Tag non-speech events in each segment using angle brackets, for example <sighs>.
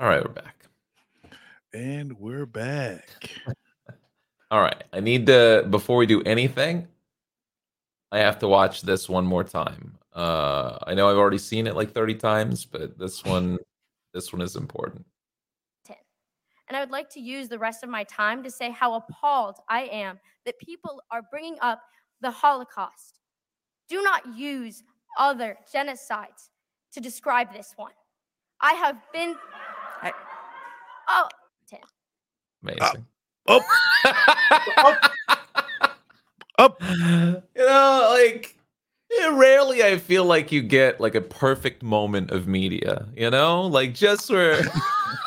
All right, we're back. And we're back. <laughs> All right. I need to before we do anything, I have to watch this one more time. Uh I know I've already seen it like 30 times, but this one this one is important. And I would like to use the rest of my time to say how appalled I am that people are bringing up the Holocaust. Do not use other genocides to describe this one. I have been. I, oh, Tim. Amazing. Up, up, up. You know, like yeah, rarely I feel like you get like a perfect moment of media, you know? Like just where <laughs>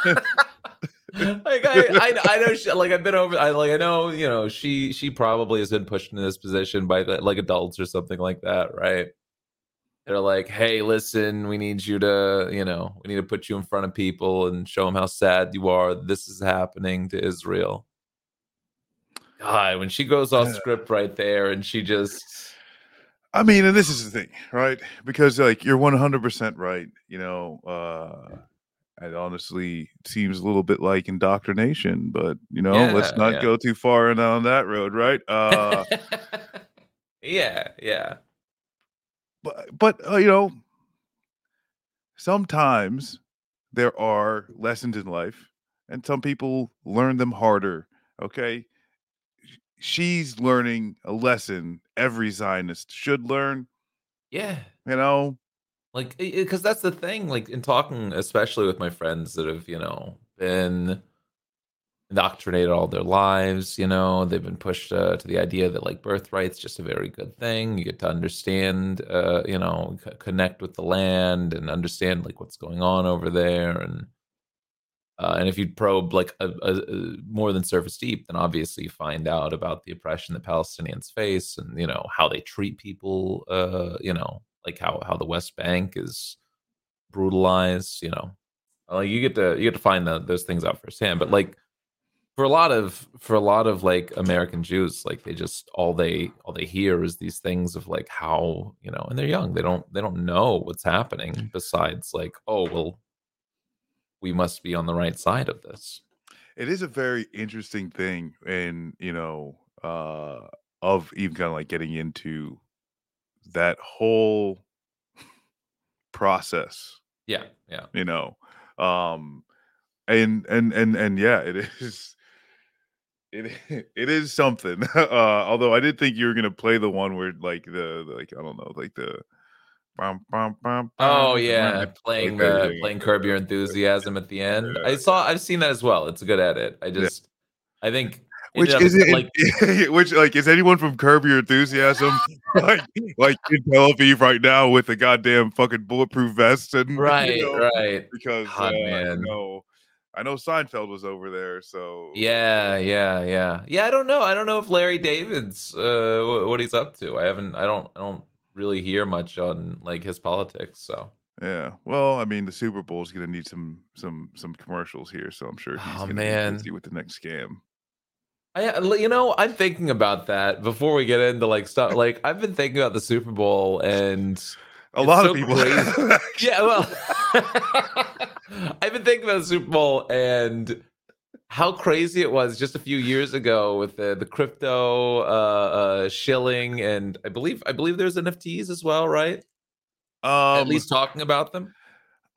like I, I I know she, like I've been over I like I know, you know, she she probably has been pushed into this position by the, like adults or something like that, right? They're like, "Hey, listen, we need you to, you know, we need to put you in front of people and show them how sad you are. This is happening to Israel." God, when she goes off Yeah. script right there and she just I mean, and this is the thing, right? Because like you're 100% right. You know, uh it honestly seems a little bit like indoctrination, but you know, let's not yeah. go too far down that road, right? Uh <laughs> yeah, yeah. But but uh, you know, sometimes there are lessons in life, and some people learn them harder. Okay, she's learning a lesson every Zionist should learn. Yeah. You know, Like, because that's the thing. Like, in talking, especially with my friends that have, you know, been indoctrinated all their lives, you know, they've been pushed uh, to the idea that like birthright's just a very good thing. You get to understand, uh, you know, c- connect with the land and understand like what's going on over there. And, uh, and if you probe like a, a, a more than surface deep, then obviously you find out about the oppression that Palestinians face and, you know, how they treat people, uh, you know, like how, how the West Bank is brutalized, you know, like you get to, you get to find the, those things out firsthand. But like, for a lot of for a lot of like American Jews, like they just all they all they hear is these things of like how you know, and they're young. They don't they don't know what's happening besides like oh well, we must be on the right side of this. it is a very interesting thing, and you know, uh of even kind of like getting into that whole process Yeah, yeah, you know um and and and and yeah it <laughs> is it <laughs> it is something <laughs> uh although i did think you were gonna play the one where like the, like i don't know like the bum, bum, bum, Oh yeah, like playing the playing Curb Your Enthusiasm at the end. Yeah. I saw I've seen that as well. It's a good edit. I just I think which is it like <laughs> which like is anyone from curb your enthusiasm like like in tel aviv right now with the goddamn fucking bulletproof vest and you right, know, right. because God, uh, man. you know i know seinfeld was over there so Yeah, yeah, yeah, yeah. I don't know. I don't know if Larry David's uh, wh- what he's up to. I haven't. I don't. I don't really hear much on like his politics. So. Yeah. Well, I mean, the Super Bowl is going to need some some some commercials here, so I'm sure he's Oh, going to man. be busy with the next scam. I, uh, you know, I'm thinking about that before we get into like stuff. Like, I've been thinking about the Super Bowl, and A lot so of people. <laughs> yeah, well, <laughs> I've been thinking about the Super Bowl and how crazy it was just a few years ago with the the crypto uh, uh, shilling, and I believe I believe there's NFTs as well, right? um, At least talking about them.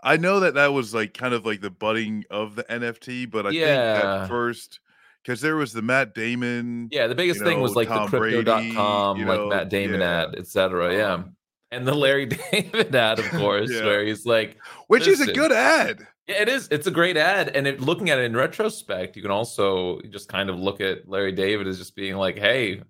I know that that was like kind of like the budding of the NFT, but I think Yeah. at first because there was the Matt Damon. Yeah, the biggest you thing was like Tom the Brady, crypto.com, you like Matt Damon yeah. ad, etc. Yeah. Um, And the Larry <laughs> David ad, of course, Yeah. where he's like, which is a good ad. Yeah, it is. It's a great ad, and it, looking at it in retrospect, you can also just kind of look at Larry David as just being like, "Hey,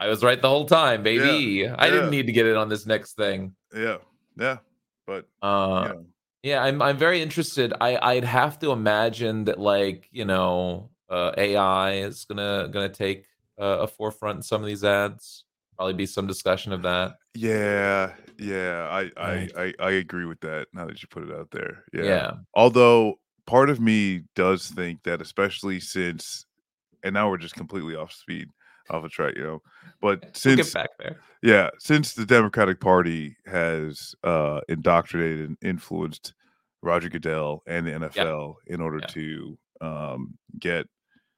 I was right the whole time, baby. I yeah. didn't need to get in on this next thing." Yeah, yeah, but Uh, yeah, I'm I'm very interested. I I'd have to imagine that like you know uh, AI is gonna gonna take uh, a forefront in some of these ads. Probably be some discussion of that. yeah, yeah. I, I I I agree with that. Now that you put it out there, Yeah, yeah. Although part of me does think that, especially since, and now we're just completely off speed, off a track, you know. But we'll since get back there. Yeah, since the Democratic Party has uh, indoctrinated and influenced Roger Goodell and the NFL in order Yeah. to um, get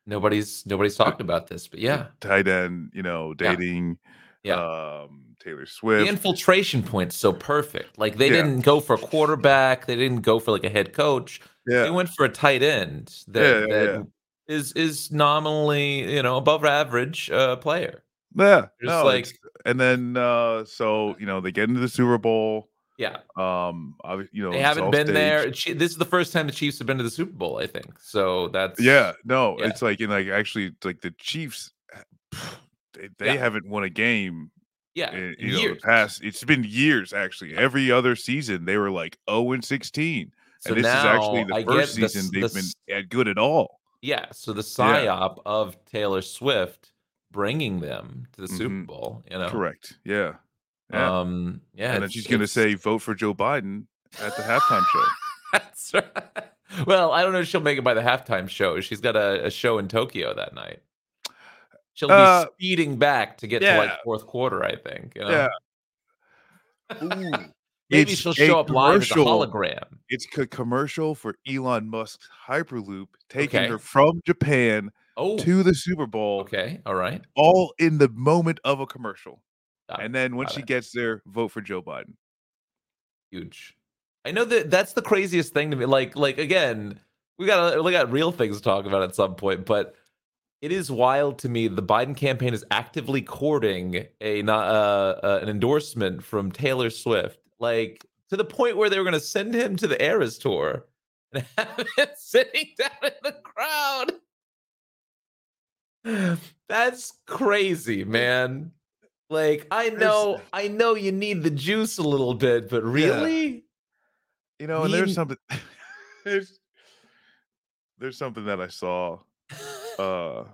Nobody's nobody's talked about this, but yeah, tight end, you know, dating Yeah. Um, Taylor Swift. the infiltration point's so perfect. Like they Yeah. didn't go for a quarterback, they didn't go for like a head coach. Yeah. They went for a tight end that, Yeah, yeah, that is is nominally you know above average uh, player. yeah. Just no, like- and then uh, so you know they get into the Super Bowl. Yeah, Um, you know they haven't been there. This is the first time the Chiefs have been to the Super Bowl, I think. So that's Yeah, no, Yeah. it's like in like actually like the Chiefs. They, they Yeah. haven't won a game yeah. in, you know, the past. It's been years actually. Every other season they were like zero and sixteen, So and this now is actually the I first the season s- they've the been good at all. Yeah, so the psyop of Taylor Swift bringing them to the Super Mhm. Bowl, you know. Correct. Yeah. Yeah. Um yeah. and then she's gonna say vote for Joe Biden at the halftime show. <laughs> That's right. Well, I don't know if she'll make it by the halftime show. She's got a, a show in Tokyo that night. She'll be Uh, speeding back to get to like fourth quarter, I think. You know? Yeah. Ooh. <laughs> Maybe It's she'll show up live as a hologram. It's a commercial for Elon Musk's Hyperloop taking Okay. her from Japan Oh, to the Super Bowl, okay. All right. all in the moment of a commercial. Got it. And then when got she it. gets there, vote for Joe Biden. huge. I know that that's the craziest thing to me. Like, like again, we got we got real things to talk about at some point, but it is wild to me. The Biden campaign is actively courting a uh, uh, an endorsement from Taylor Swift, like to the point where they were going to send him to the Eras tour and <laughs> have him sitting down in the crowd. That's crazy, man. Like I know, I know you need the juice a little bit, but really, You know, and there's something <laughs> there's there's something that I saw. Uh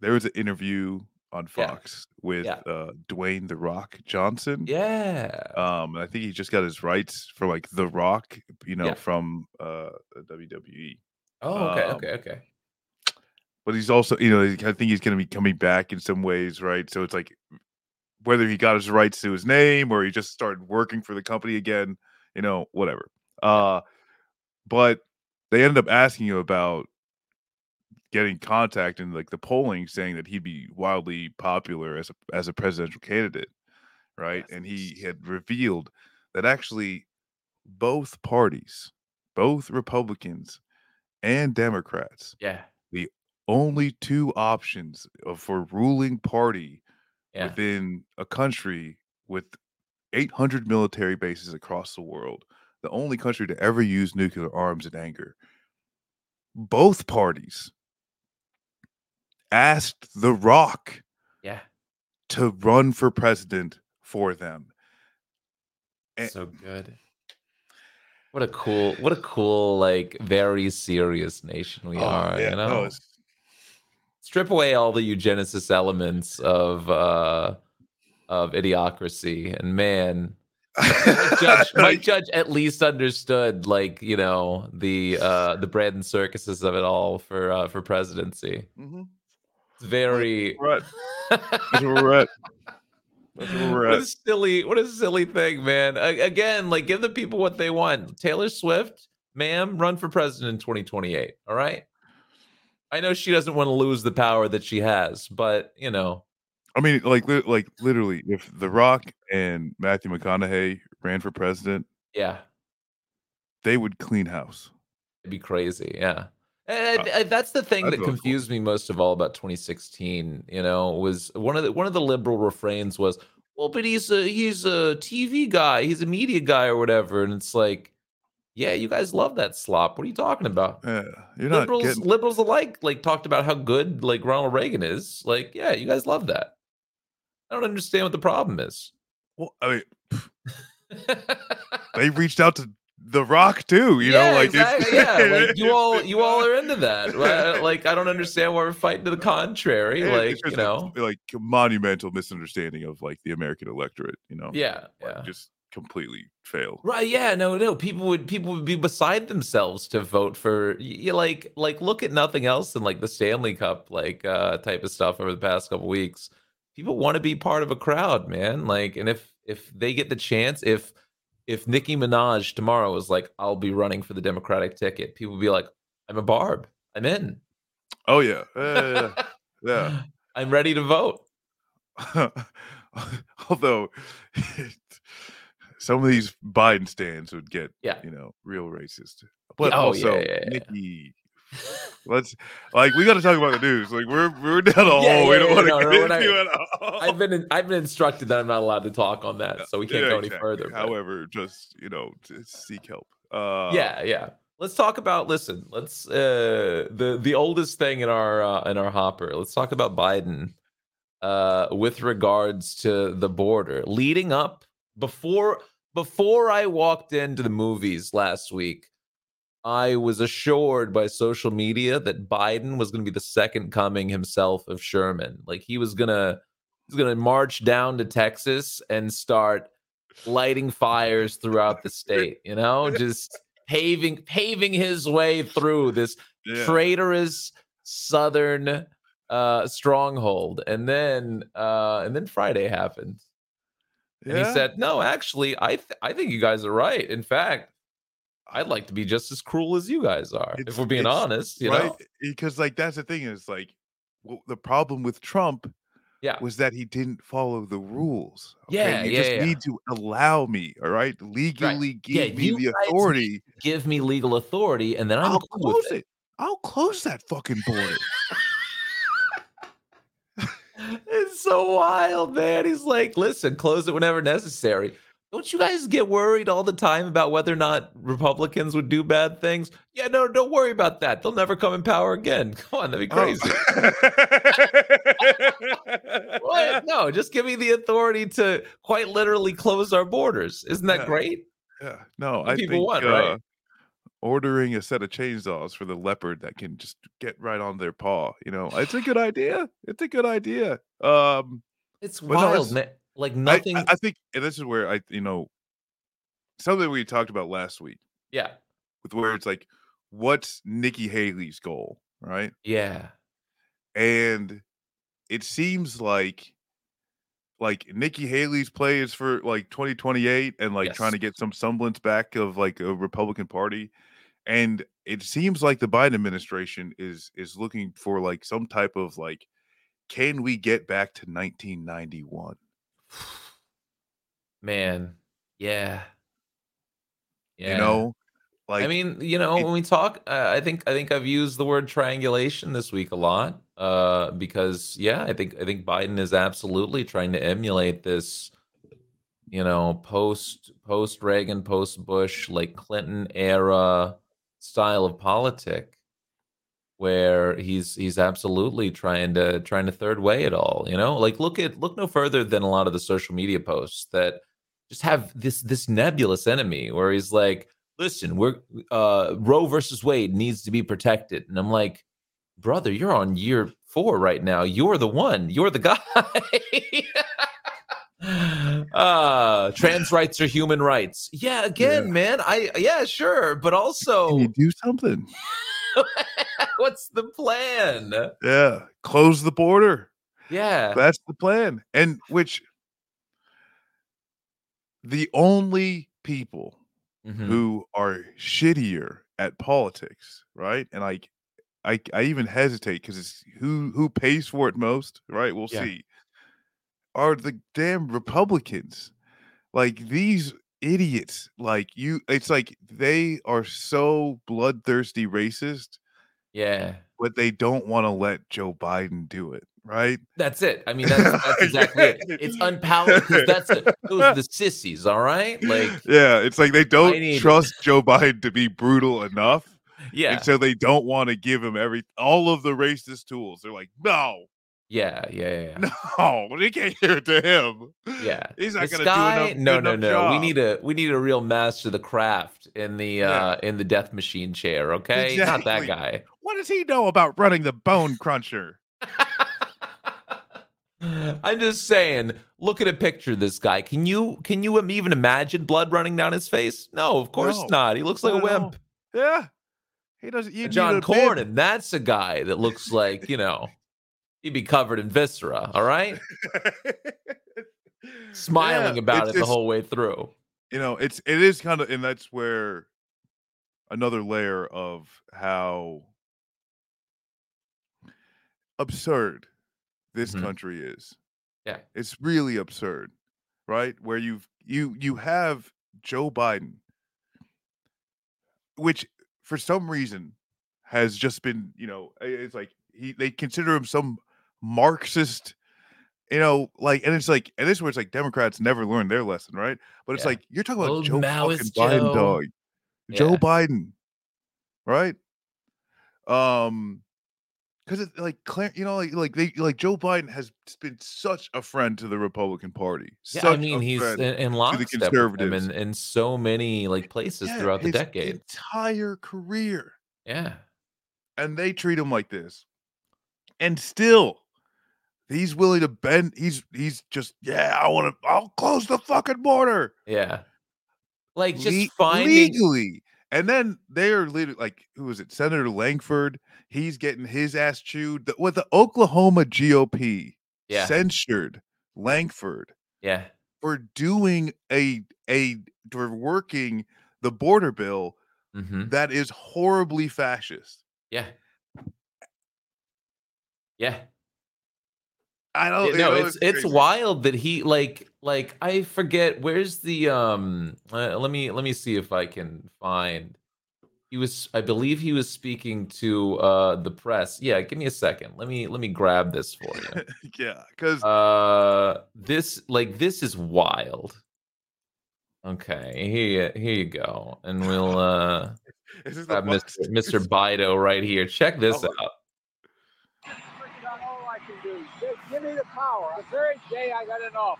there was an interview on Yeah. Fox with Yeah. uh Dwayne the Rock Johnson. yeah, Um, I think he just got his rights for like The Rock, you know, Yeah. from uh WWE. Oh, okay, Um, okay, okay. But he's also, you know, I think he's going to be coming back in some ways, right? So it's like whether he got his rights to his name or he just started working for the company again, you know, whatever. Uh, but they ended up asking you about getting contact and like the polling, saying that he'd be wildly popular as a as a presidential candidate, right? And he had revealed that actually both parties, both Republicans and Democrats, Yeah, the only two options of- for ruling party yeah. within a country with 800 military bases across the world, the only country to ever use nuclear arms in anger. Both parties asked The Rock Yeah, to run for president for them. Eh. so good. What a cool, what a cool, like very serious nation we Oh, are. yeah, you know, it's- strip away all the eugenicist elements of uh of idiocracy, and man, Mike Judge, <laughs> Mike Judge at least understood, like you know, the uh the bread and circuses of it all for uh for presidency. Mhm. It's very. We're That's where we're at. That's where we're what a silly, what a silly thing, man. Again, like give the people what they want. Taylor Swift, ma'am, run for president in 2028. All right. I know she doesn't want to lose the power that she has, but you know, I mean, like, li- like literally, if The Rock and Matthew McConaughey ran for president, yeah, they would clean house. it'd be crazy. Yeah. And I- uh, I- that's the thing I'd that confused me most of all about 2016. You know, was one of the one of the liberal refrains was, "Well, but he's a he's a TV guy, he's a media guy, or whatever." And it's like, yeah, you guys love that slop. What are you talking about? Yeah, you're not liberals getting. liberals alike like talked about how good like Ronald Reagan is. Like, yeah, you guys love that. I don't understand what the problem is. Well, I mean, <laughs> they reached out to The Rock too. You yeah, know, like exactly. yeah, like <laughs> you all you all are into that. Like, I don't understand why we're fighting to the contrary. it- Like, you just a- know, like a monumental misunderstanding of like the American electorate. You know, yeah, like, yeah. just completely fail Right, yeah, no, no. People would people would be beside themselves to vote for you like like look at nothing else than like the Stanley Cup like uh type of stuff over the past couple weeks. People want to be part of a crowd, man. Like, and if if they get the chance, if if Nicki Minaj tomorrow was like, "I'll be running for the Democratic ticket," people would be like, "I'm a Barb. I'm in. Oh yeah, yeah, yeah. yeah. <laughs> I'm ready to vote." <laughs> Although some of these Biden stands would get, Yeah. you know, real racist. But Oh, also, yeah, yeah, yeah. Nikki, let's like we got to talk about the news. Like we're we're down a hole Yeah, we don't yeah, want to no, get we're not- into at all. I've been in, I've been instructed that I'm not allowed to talk on that, so we can't go any exactly. further. but- However, just you know, to seek help. Uh, yeah, yeah. Let's talk about. Listen, let's uh the the oldest thing in our uh, in our hopper. Let's talk about Biden uh with regards to the border leading up before before I walked into the movies last week. I was assured by social media that Biden was going to be the second coming himself of Sherman. Like he was gonna he's gonna march down to Texas and start lighting fires throughout the state. You know, just paving paving his way through this yeah. traitorous southern uh stronghold and then uh and then friday happened and he said no actually i th- i think you guys are right in fact i'd like to be just as cruel as you guys are if we're being honest you right? know eh, Because like that's the thing is like w- the problem with Trump yeah was that he didn't follow the rules. Yeah, you yeah, just yeah. need to allow me, all right, legally Yeah, give me the authority. give me legal authority and then i'm I'll cool close with it. I'll close that fucking border. <laughs> it's so wild, man. He's like, listen, close it whenever necessary. Don't you guys get worried all the time about whether or not Republicans would do bad things? Yeah, no, don't worry about that. They'll never come in power again. <laughs> Come on, that'd be crazy. <laughs> Oh. No, just give me the authority to quite literally close our borders. Isn't that Yeah. great? yeah, no, I people think want, uh, right? ordering a set of chainsaws for the leopard that can just get right on their paw. You know, it's a good idea. It's a good idea. Um, It's But no, wild, it's- man. Like nothing. I, I think and this is where I, you know, something we talked about last week yeah, with where it's like, what's Nikki Haley's goal, right? yeah, And it seems like, like Nikki Haley's play is for like 2028 and like trying to get some semblance back of like a Republican Party, and it seems like the Biden administration is is looking for like some type of like, can we get back to 1991? <sighs> man. Yeah, yeah. You know, like I mean, you know, it- when we talk, uh, I think I think I've used the word triangulation this week a lot uh, because, yeah, I think I think Biden is absolutely trying to emulate this, you know, post post Reagan, post Bush, like Clinton era style of politic, where he's he's absolutely trying to trying to third way it all. You know, like look at look no further than a lot of the social media posts that just have this this nebulous enemy where he's like listen, we're uh Roe versus Wade needs to be protected. And I'm like, brother, you're on year four right now. You're the one. You're the <laughs> guy. uh trans rights are human rights. Yeah, again, Yeah. man. I yeah, sure. But can also do something? <laughs> what's the plan? Yeah, close the border. Yeah. That's the plan. And which the only people Mhm. who are shittier at politics, right? And like I I even hesitate because it's who who pays for it most, right? We'll Yeah. see. Are the damn Republicans. Like these idiots, like you it's like they are so bloodthirsty racist, Yeah. but they don't want to let Joe Biden do it, right? That's it. I <laughs> mean, that's, that's exactly it. It's unpowered that's it. Those are the <laughs> sissies, all right? Like, Yeah, it's like they don't need- trust Joe Biden to be brutal enough. yeah, And so they don't want to give him every all of the racist tools. They're like, no, yeah, yeah, yeah. yeah. no, we can't hear it to him. Yeah. He's not This gonna guy, do enough. no, no, no. We need a we need a real master of the craft in the Yeah. uh in the death machine chair, okay? Not that guy. What does he know about running the bone cruncher? <laughs> I'm just saying, look at a picture of this guy. Can you can you even imagine blood running down his face? No, of course No, not. He looks like a not at all. wimp. Yeah. He doesn't you John. Cornyn, that's a guy that looks like, you know, he'd be covered in viscera, all right? <laughs> Smiling Yeah, about it the whole way through. you know, it's it is kind of, and that's where another layer of how absurd this Mhm. country is. Yeah. It's really absurd, right? Where you've you you have Joe Biden, which for some reason has just been, you know, it's like he they consider him some Marxist, you know, like, and it's like, and this where it's like Democrats never learned their lesson, right? But it's Yeah. like you're talking about Old Joe fucking Maoist Biden, Joe. dog, Joe Biden, right? Um, because it's like Claire, you know, like like they like Joe Biden has been such a friend to the Republican Party. Yeah, I mean he's in, in lockstep with them conservatives. in, in so many like places Yeah, throughout the his decade. entire career, Yeah. and they treat him like this, and still, he's willing to bend. He's he's just yeah, I want to. I'll close the fucking border. Yeah. Like just Le- finding legally. And then they're literally like, who is it? Senator Langford. He's getting his ass chewed. The, what the Oklahoma GOP Yeah. censured Langford Yeah. for doing a a for working the border bill hmm that is horribly fascist. Yeah. Yeah. I don't Yeah, you no, know, it's it's crazy. wild that he like like I forget where's the um uh, let me let me see if I can find he was I believe he was speaking to uh the press. Yeah, give me a second. Let me let me grab this for you. <laughs> yeah, because uh this like this is wild. Okay, here you, here you go. And we'll uh <laughs> this is the Mr. Mr. Bido right here. Check <laughs> this Oh, out. Freaking out all I can do. Give, give me the power. The very day I got enough.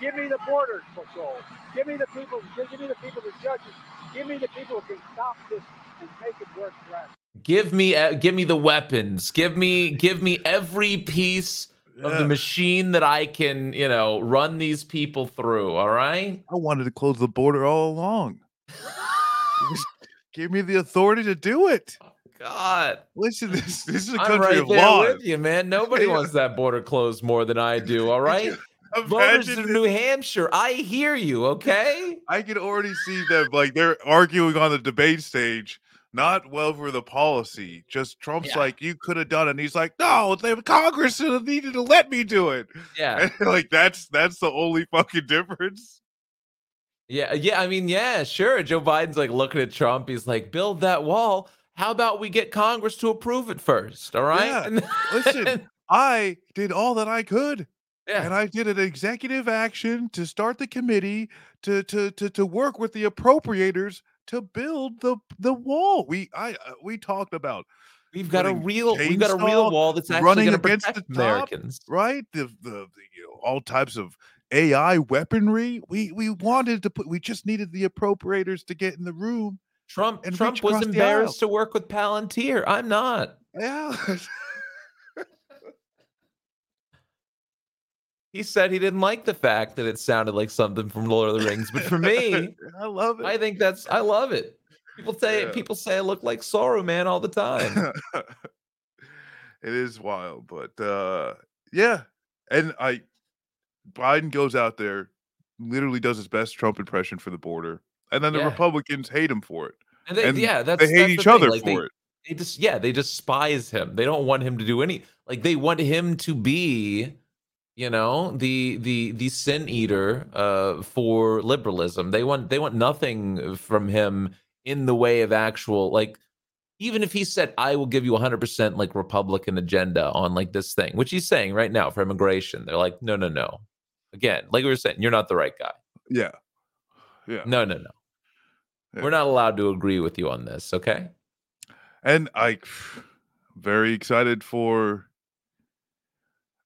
Give me the border patrol. Give me the people. Give, give me the people, the judges. Give me the people who can stop this and make it work for us. Give me uh, give me the weapons. Give me give me every piece of the machine that I can, you know, run these people through. All right. I wanted to close the border all along. <laughs> Give me the authority to do it. God, Listen, this this is a I'm country right of there laws. with you, man. Nobody Yeah. <laughs> wants that border closed more than I do. All right. <laughs> Voters of New Hampshire, I hear you. Okay. I can already see them like they're arguing on the debate stage, not well for the policy. Just Trump's Yeah. like, you could have done it. And he's like, no, the Congress should have needed to let me do it. Yeah. And <laughs> like that's that's the only fucking difference. Yeah. Yeah. I mean, yeah, sure. Joe Biden's like looking at Trump. He's like, build that wall. How about we get Congress to approve it first? All right. Yeah. <laughs> Listen, I did all that I could. yeah. and I did an executive action to start the committee to to to to work with the appropriators to build the the wall. We I uh, we talked about We've got a real, we've got a real wall that's actually running against the top. Americans. right the, the the you know all types of AI weaponry. We we wanted to put. We just needed the appropriators to get in the room. Trump, and Trump was embarrassed to work with Palantir. I'm not. Yeah. <laughs> He said he didn't like the fact that it sounded like something from Lord of the Rings, but for me, <laughs> I love it. I think that's I love it. People say Yeah. people say I look like Saruman all the time. <laughs> it is wild, but uh yeah. And I Biden goes out there, literally does his best Trump impression for the border, and then the Yeah. Republicans hate him for it. And, they, And yeah, that's They hate that's each thing, other like, for they, it. They just yeah, they despise him. They don't want him to do any like they want him to be, you know, the the the sin eater uh for liberalism. They want they want nothing from him in the way of actual like even if he said I will give you 100% like Republican agenda on like this thing, which he's saying right now for immigration. They're like no no no. Again, like we were saying, you're not the right guy. Yeah. Yeah. No no no. Yeah. We're not allowed to agree with you on this, okay? And I <sighs> very excited for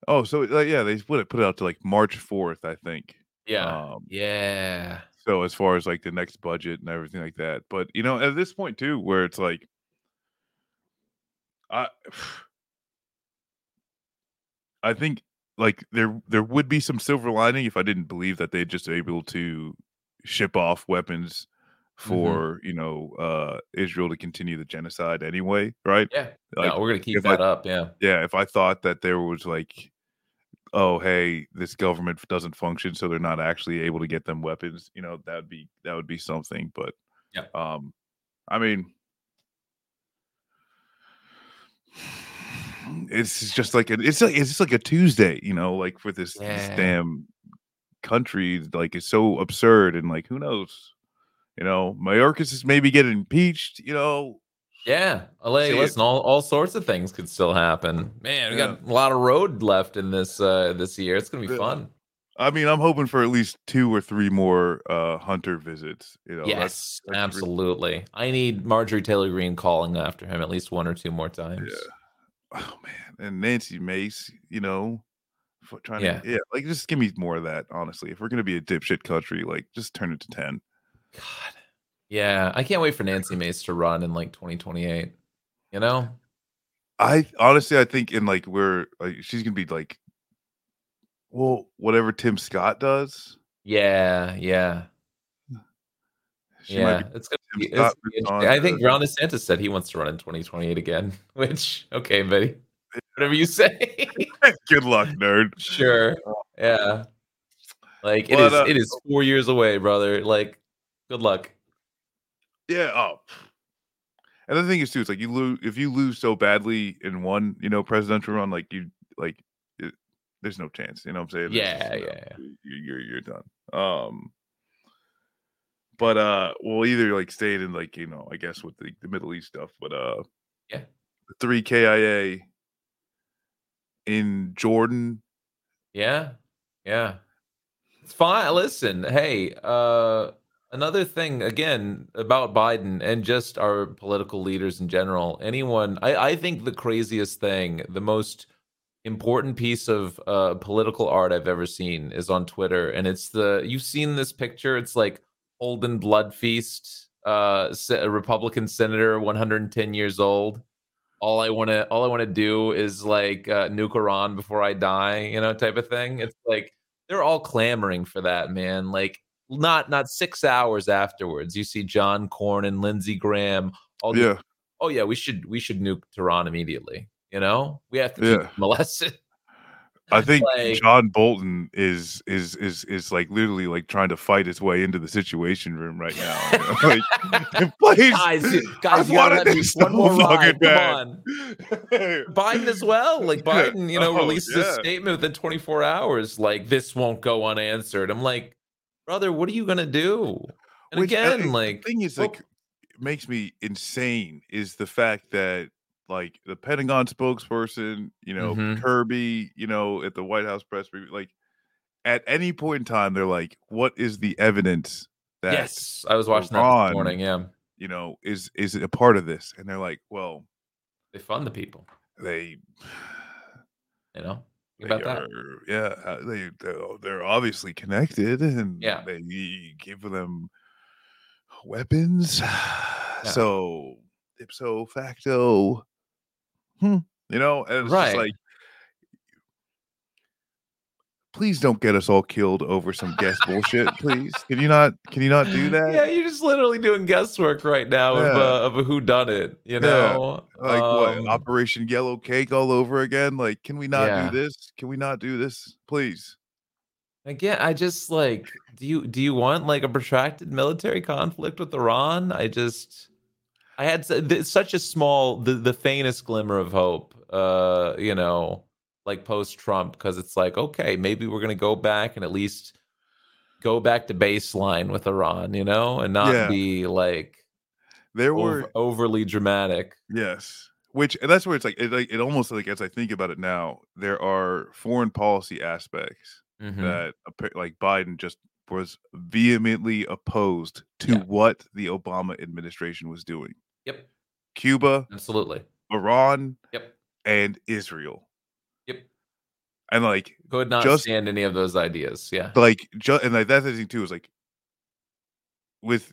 Oh, so like, yeah, they put it put it out to like March 4th, I think. Yeah. Um, yeah. so as far as like the next budget and everything like that but you know at this point too where it's like i <sighs> i think like there there would be some silver lining if i didn't believe that they'd just able to ship off weapons Mm-hmm. for you know uh israel to continue the genocide anyway right Yeah. Like, no, we're gonna keep if I- that up. Yeah. yeah if i thought that there was like oh hey this government doesn't function so they're not actually able to get them weapons you know that would be that would be something but Yeah. um i mean <sighs> it's just like a, it's like it's just like a tuesday you know like for this, this damn country like it's so absurd and like who knows you know mayorkas is maybe getting impeached you know Yeah, like See, listen, all, all sorts of things could still happen. Man, we got a lot of road left in this uh this year. It's gonna be Yeah. fun. I mean, I'm hoping for at least two or three more uh Hunter visits. You know, yes, that's, that's absolutely. I need Marjorie Taylor Greene calling after him at least one or two more times. Yeah. Oh man, and Nancy Mace, you know, trying Yeah. to yeah, like just give me more of that. Honestly, if we're gonna be a dipshit country, like just turn it to ten. God. Yeah, I can't wait for Nancy Mace to run in like 2028. You know? I honestly, I think in like where like she's gonna be like, well, whatever Tim Scott does. Yeah, yeah. She might yeah, be it's gonna be, it's gonna be. I think Ron DeSantis said he wants to run in 2028 again. <laughs> Which, okay, buddy, whatever you say. <laughs> Good luck, nerd. sure. Yeah. Like it But, is. uh, it is four years away, brother. Like, good luck. Yeah. Oh. And the thing is too, it's like you lose if you lose so badly in one, you know, presidential run, like you like, it, there's no chance. You know what I'm saying? Yeah, just, you know, yeah, you- You're you're done. Um. But uh, we'll either like stay in like you know, I guess with the, the Middle East stuff, but uh, Yeah. three KIA in Jordan. Yeah. Yeah. It's fine. Listen, hey, uh another thing again about Biden and just our political leaders in general. Anyone I, I think the craziest thing, the most important piece of uh political art I've ever seen is on Twitter. And it's the you've seen this picture, it's like Holden Blood Feast, uh a Republican senator, 110 years old. All I want to all I want to do is like uh, nuke Iran before I die, you know, type of thing. It's like they're all clamoring for that, man. Like not not six hours afterwards, you see John Cornyn and Lindsey Graham, all these, Yeah, oh yeah, we should we should nuke Tehran immediately. You know, we have to Yeah. <laughs> molested. I think Like- John Bolton is is is is like literally like trying to fight his way into the Situation Room right now. you know, like, <laughs> <laughs> please, guys, you- guys, you gotta let me one more ride. Come on. Biden as well. Like Biden, you know, Oh, releases a statement within 24 hours, like this won't go unanswered. I'm like, brother, what are you gonna do? And Which, uh, again, the like, the thing is well- like makes me insane is the fact that like the Pentagon spokesperson, you know, Mhm. Kirby, you know, at the White House press like at any point in time, they're like, "What is the evidence that yes, I was watching that this morning. Yeah, you know is is it a part of this?" And they're like, "Well, they fund the people. they." You know, They Think that. are, yeah, uh, they they're, they're obviously connected, and Yeah. they give them weapons. <sighs> So ipso facto, hmm, you know, and it's Right. just like, please don't get us all killed over some guest bullshit, please. Can you not? Can you not do that? Yeah, you're just literally doing guesswork right now of, Yeah. uh, of a who done it. You know, Like Um, what? Operation Yellow Cake all over again? Like, can we not Yeah. do this? Can we not do this, please? Again, I just like do you do you want like a protracted military conflict with Iran? I just I had such a small the the faintest glimmer of hope uh you know like post Trump because it's like okay, maybe we're going to go back and at least go back to baseline with Iran, you know, and not Yeah. be like There were overly dramatic. Yes. Which and that's where it's like it like it almost like as I think about it now, there are foreign policy aspects Mhm. that like Biden just was vehemently opposed to Yeah. what the Obama administration was doing. Yep, Cuba, absolutely. Iran, Yep, and Israel. And like Could not Just- stand any of those ideas. Yeah. like ju- and like that's the thing too is like with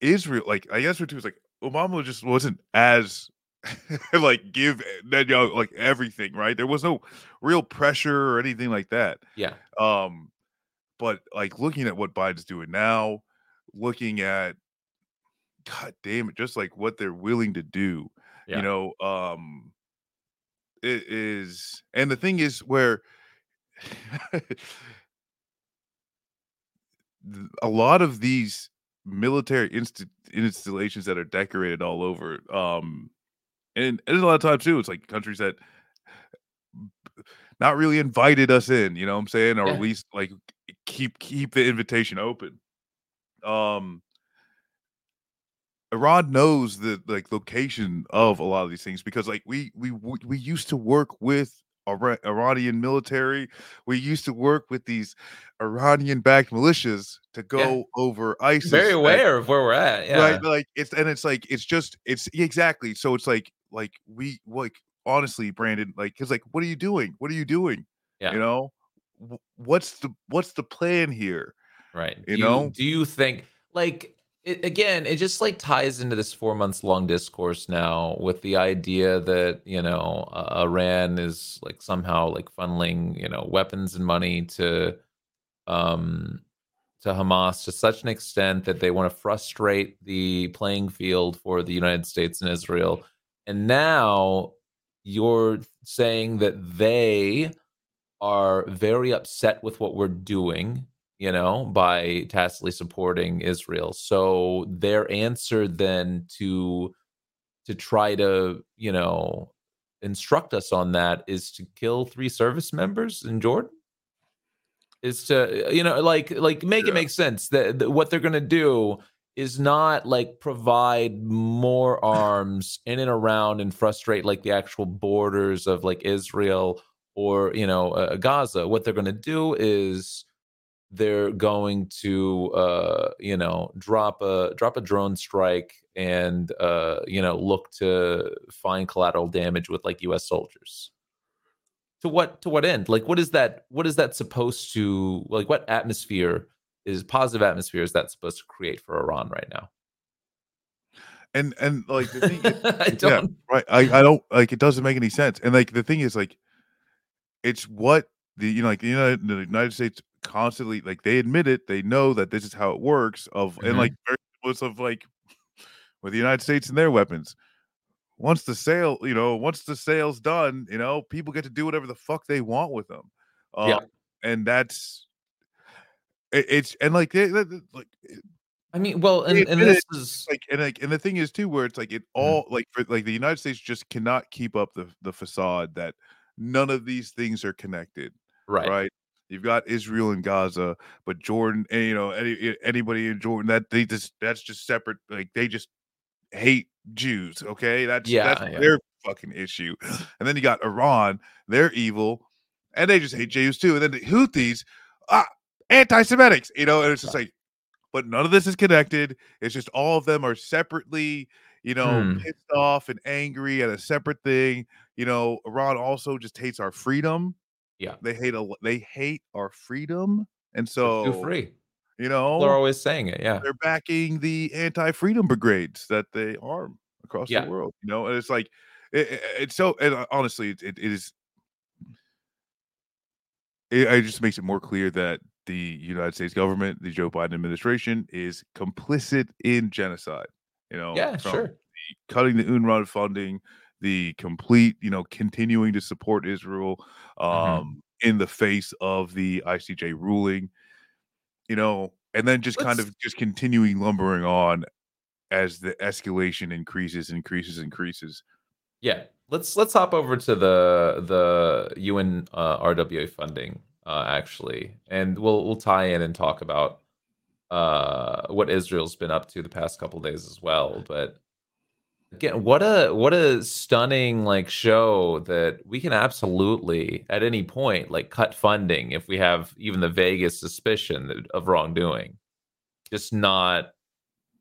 Israel, like I guess for two is like Obama just wasn't as <laughs> like give Netanyahu like everything, right? There was no real pressure or anything like that. Yeah. Um, but like looking at what Biden's doing now, looking at God damn it, just like what they're willing to do, Yeah. you know, um, it is, and the thing is where a lot of these military inst- installations that are decorated all over um and there's a lot of times too it's like countries that not really invited us in you know what i'm saying or Yeah. at least like keep keep the invitation open um Iran knows the like location of a lot of these things because like we we we used to work with Iranian military. We used to work with these Iranian backed militias to go over ISIS. Very aware of where we're at. Yeah. right? Like it's and it's like it's just it's exactly. So it's like like we like honestly, Brandon, like because like what are you doing? What are you doing? Yeah. You know, what's the what's the plan here? Right. You do know? do you think like it, again, it just like ties into this four months long discourse now with the idea that you know uh, Iran is like somehow like funneling you know weapons and money to um to Hamas to such an extent that they want to frustrate the playing field for the United States and Israel. And now you're saying that they are very upset with what we're doing, you know, by tacitly supporting Israel. So their answer then to to try to, you know, instruct us on that is to kill three service members in Jordan? Is to you know like like make Yeah. it make sense that, that what they're going to do is not like provide more arms in and around and frustrate like the actual borders of like Israel or you know uh, Gaza. What they're going to do is they're going to uh you know drop a drop a drone strike and uh you know look to find collateral damage with like US soldiers to what to what end like what is that what is that supposed to like what atmosphere is positive atmosphere is that supposed to create for Iran right now And and like the thing is, <laughs> I yeah, don't right. I, I don't like it doesn't make any sense. And like the thing is like it's what the you know like the United, the United States constantly like they admit it, they know that this is how it works of Mhm. and like was of like with the United States and their weapons. Once the sale, you know, once the sale's done, you know, people get to do whatever the fuck they want with them. Um, Yeah. and that's it, it's and like they, they- they- like I mean well and, It- and this is, like and like and the thing is too where it's like it all like for like the united states just cannot keep up the the facade that none of these things are connected right, right, you've got israel and gaza but jordan and you know any, anybody in jordan that they just that's just separate like they just hate jews okay that's Yeah, that's yeah. their fucking issue and then you got iran they're evil and they just hate jews too and then the houthis ah anti-semitics you know and it's just like but none of this is connected. It's just all of them are separately, you know, Hmm. pissed off and angry at a separate thing. You know, Iran also just hates our freedom. Yeah. they hate a they hate our freedom, and so free you know, they're always saying it yeah they're backing the anti-freedom brigades that they arm across Yeah. the world. You know, and it's like it, it- it's so and uh, honestly, it, it is. It, it just makes it more clear that the United States government, the Joe Biden administration, is complicit in genocide. You know, yeah sure cutting the UNRWA funding, the complete, you know, continuing to support Israel um, Mhm. in the face of the ICJ ruling, you know, and then just kind Let's- of just continuing lumbering on as the escalation increases, increases, increases. Yeah, let's let's hop over to the the UN uh, RWA funding uh, actually, and we'll we'll tie in and talk about uh, what Israel's been up to the past couple days as well. But again, what a what a stunning like show that we can absolutely at any point like cut funding if we have even the vaguest suspicion of wrongdoing, just not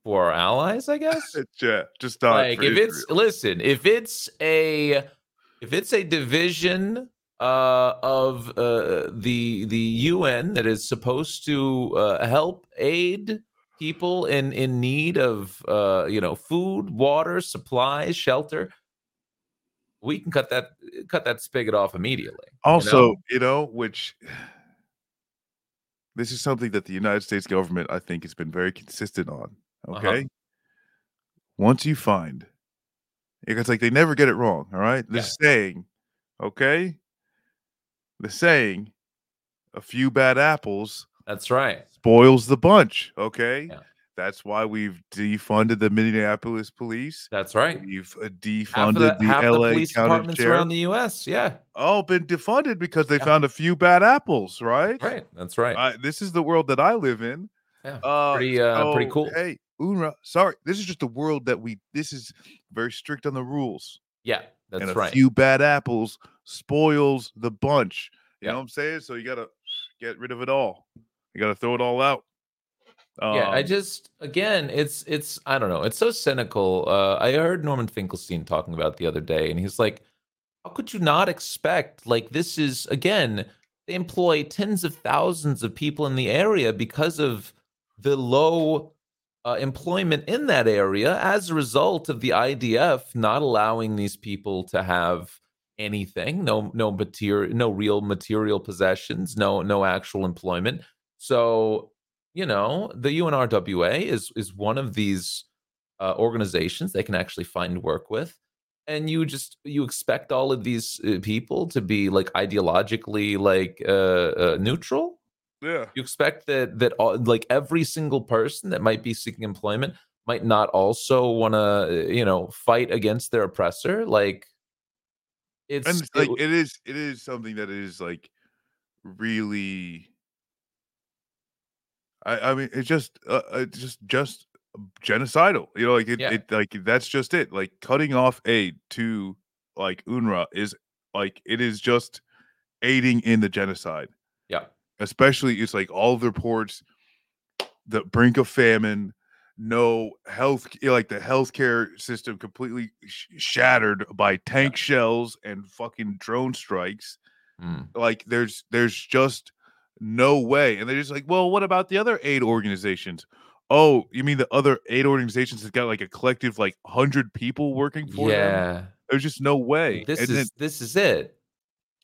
for our allies, I guess? <laughs> Yeah, just not like for if it's listen if it's a if it's a division uh of uh the the UN that is supposed to uh help aid people in in need of uh you know food water supplies shelter we can cut that cut that spigot off immediately you know? also, you know, which <sighs> this is something that the United States government, I think, has been very consistent on. Uh-huh. Okay. Once you find, it's like they never get it wrong. All right. The Yeah. saying, okay. The saying a few bad apples That's right. Spoils the bunch. Okay. Yeah. That's why we've defunded the Minneapolis police. That's right. We've uh, defunded the, the the LA police County departments Sheriff. around the U.S. Yeah, All been defunded because they Yeah. found a few bad apples, right? right. That's right. I, this is the world that I live in. yeah, Uh, pretty, uh, pretty cool. Hey, UNRWA, sorry, this is just the world that we. This is very strict on the rules, yeah, that's and a right. few bad apples spoils the bunch. You Yeah. know what I'm saying? So you gotta get rid of it all. You gotta throw it all out. yeah, I Um, just again, it's it's I don't know, it's so cynical. Uh, I heard Norman Finkelstein talking about it the other day, and he's like, "How could you not expect like this is again?" They employ tens of thousands of people in the area because of the low uh, employment in that area as a result of the IDF not allowing these people to have anything no no material no real material possessions no no actual employment so you know the UNRWA is is one of these uh, organizations they can actually find work with and you just you expect all of these uh, people to be like ideologically like uh, uh neutral yeah. you expect that that all, like every single person that might be seeking employment might not also want to you know fight against their oppressor like it's and like w- it is it is something that is like really i i mean it's just uh, it's just just genocidal you know like it, Yeah. it like that's just it like cutting off aid to like unrwa is like it is just aiding in the genocide yeah especially it's like all the reports the brink of famine no health like the healthcare system completely sh- shattered by tank shells and fucking drone strikes Mm. like there's there's just no way. And they're just like well what about the other aid organizations? Oh you mean the other aid organizations that got like a collective like 100 people working for them? Yeah. There's just no way. this and is then, this is it.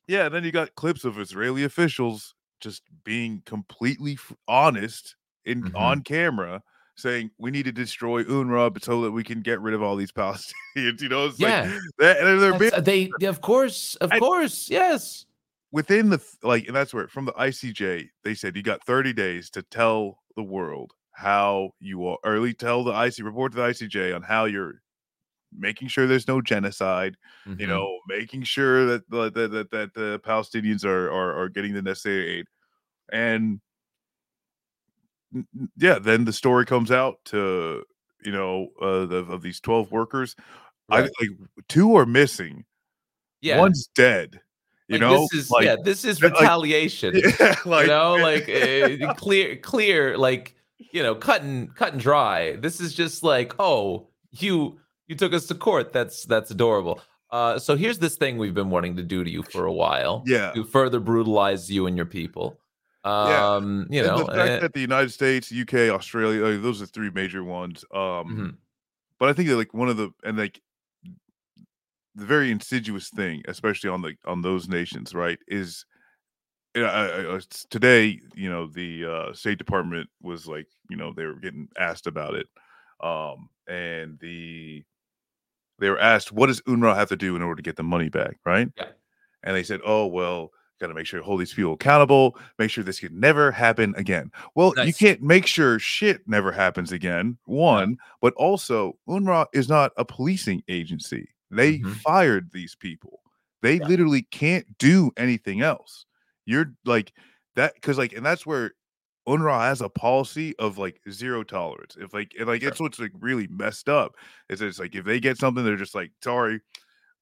Yeah and then you got clips of israeli officials just being completely f- honest in Mhm. on camera saying we need to destroy UNRWA so that we can get rid of all these <laughs> Palestinians. You know, it's Yeah. like and they're being they they- of course of I- course yes within the like, and that's where from the ICJ they said you got 30 days to tell the world how you are, or at least tell the IC report to the ICJ on how you're making sure there's no genocide. You Mhm. know, making sure that the, that, that that the Palestinians are, are are getting the necessary aid, and yeah, then the story comes out to you know uh, the, of these 12 workers. I like two are missing. yeah One's dead. You like, know, this is like yeah this is like- retaliation <laughs> yeah, like you know like uh, <laughs> clear clear like you know cut and cut and dry this is just like oh you you took us to court that's that's adorable uh so here's this thing we've been wanting to do to you for a while Yeah. to further brutalize you and your people Yeah, um you and know the fact eh, that the United States, UK, Australia, like, those are three major ones. Um, mhm, but I think that like one of the and like the very insidious thing, especially on the on those nations, right, is s- today, you know, the uh, State Department was like, you know, they were getting asked about it, um, and the they were asked, what does UNRWA have to do in order to get the money back, right? Yeah. And they said, oh well, got to make sure hold these people accountable, make sure this could never happen again. Well, you can't make sure shit never happens again. One, but also UNRWA is not a policing agency. They Mhm. fired these people. They Yeah. literally can't do anything else. You're like that because like, and that's where UNRWA has a policy of like zero tolerance. If like, and like, Sure. it's what's like really messed up. Is it's like if they get something, they're just like, sorry,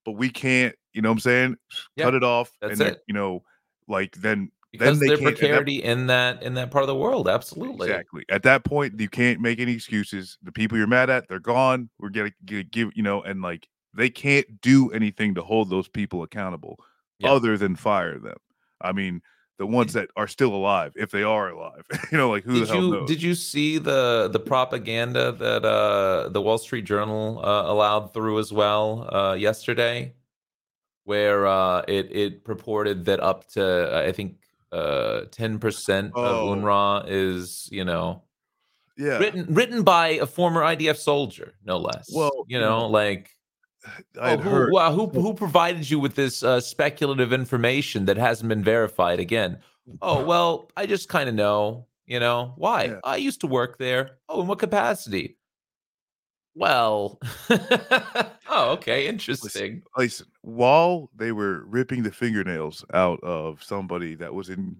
but we can't. You know what I'm saying? Yeah, Cut it off, that's and it. you know, like then because they their can't- that- precarity in that in that part of the world absolutely Exactly. At that point, you can't make any excuses. The people you're mad at, they're gone. We're gonna gi- give, you know, and like they can't do anything to hold those people accountable Yeah. other than fire them. I mean, the ones that are still alive, if they are alive, <laughs> you know, like who did the hell you knows? did you see the the propaganda that uh the Wall Street Journal uh, allowed through as well uh yesterday where uh it it purported that up to uh, I think uh 10% Oh. of UNRWA is, you know, yeah, written written by a former IDF soldier, no less. Well, you know, like I had oh, who, heard. wow, who who provided you with this uh, speculative information that hasn't been verified? Again, Oh, well, I just kind of know, you know, why? Yeah. I used to work there. Oh, in what capacity? Well, <laughs> oh, okay, interesting. Listen, while they were ripping the fingernails out of somebody that was in,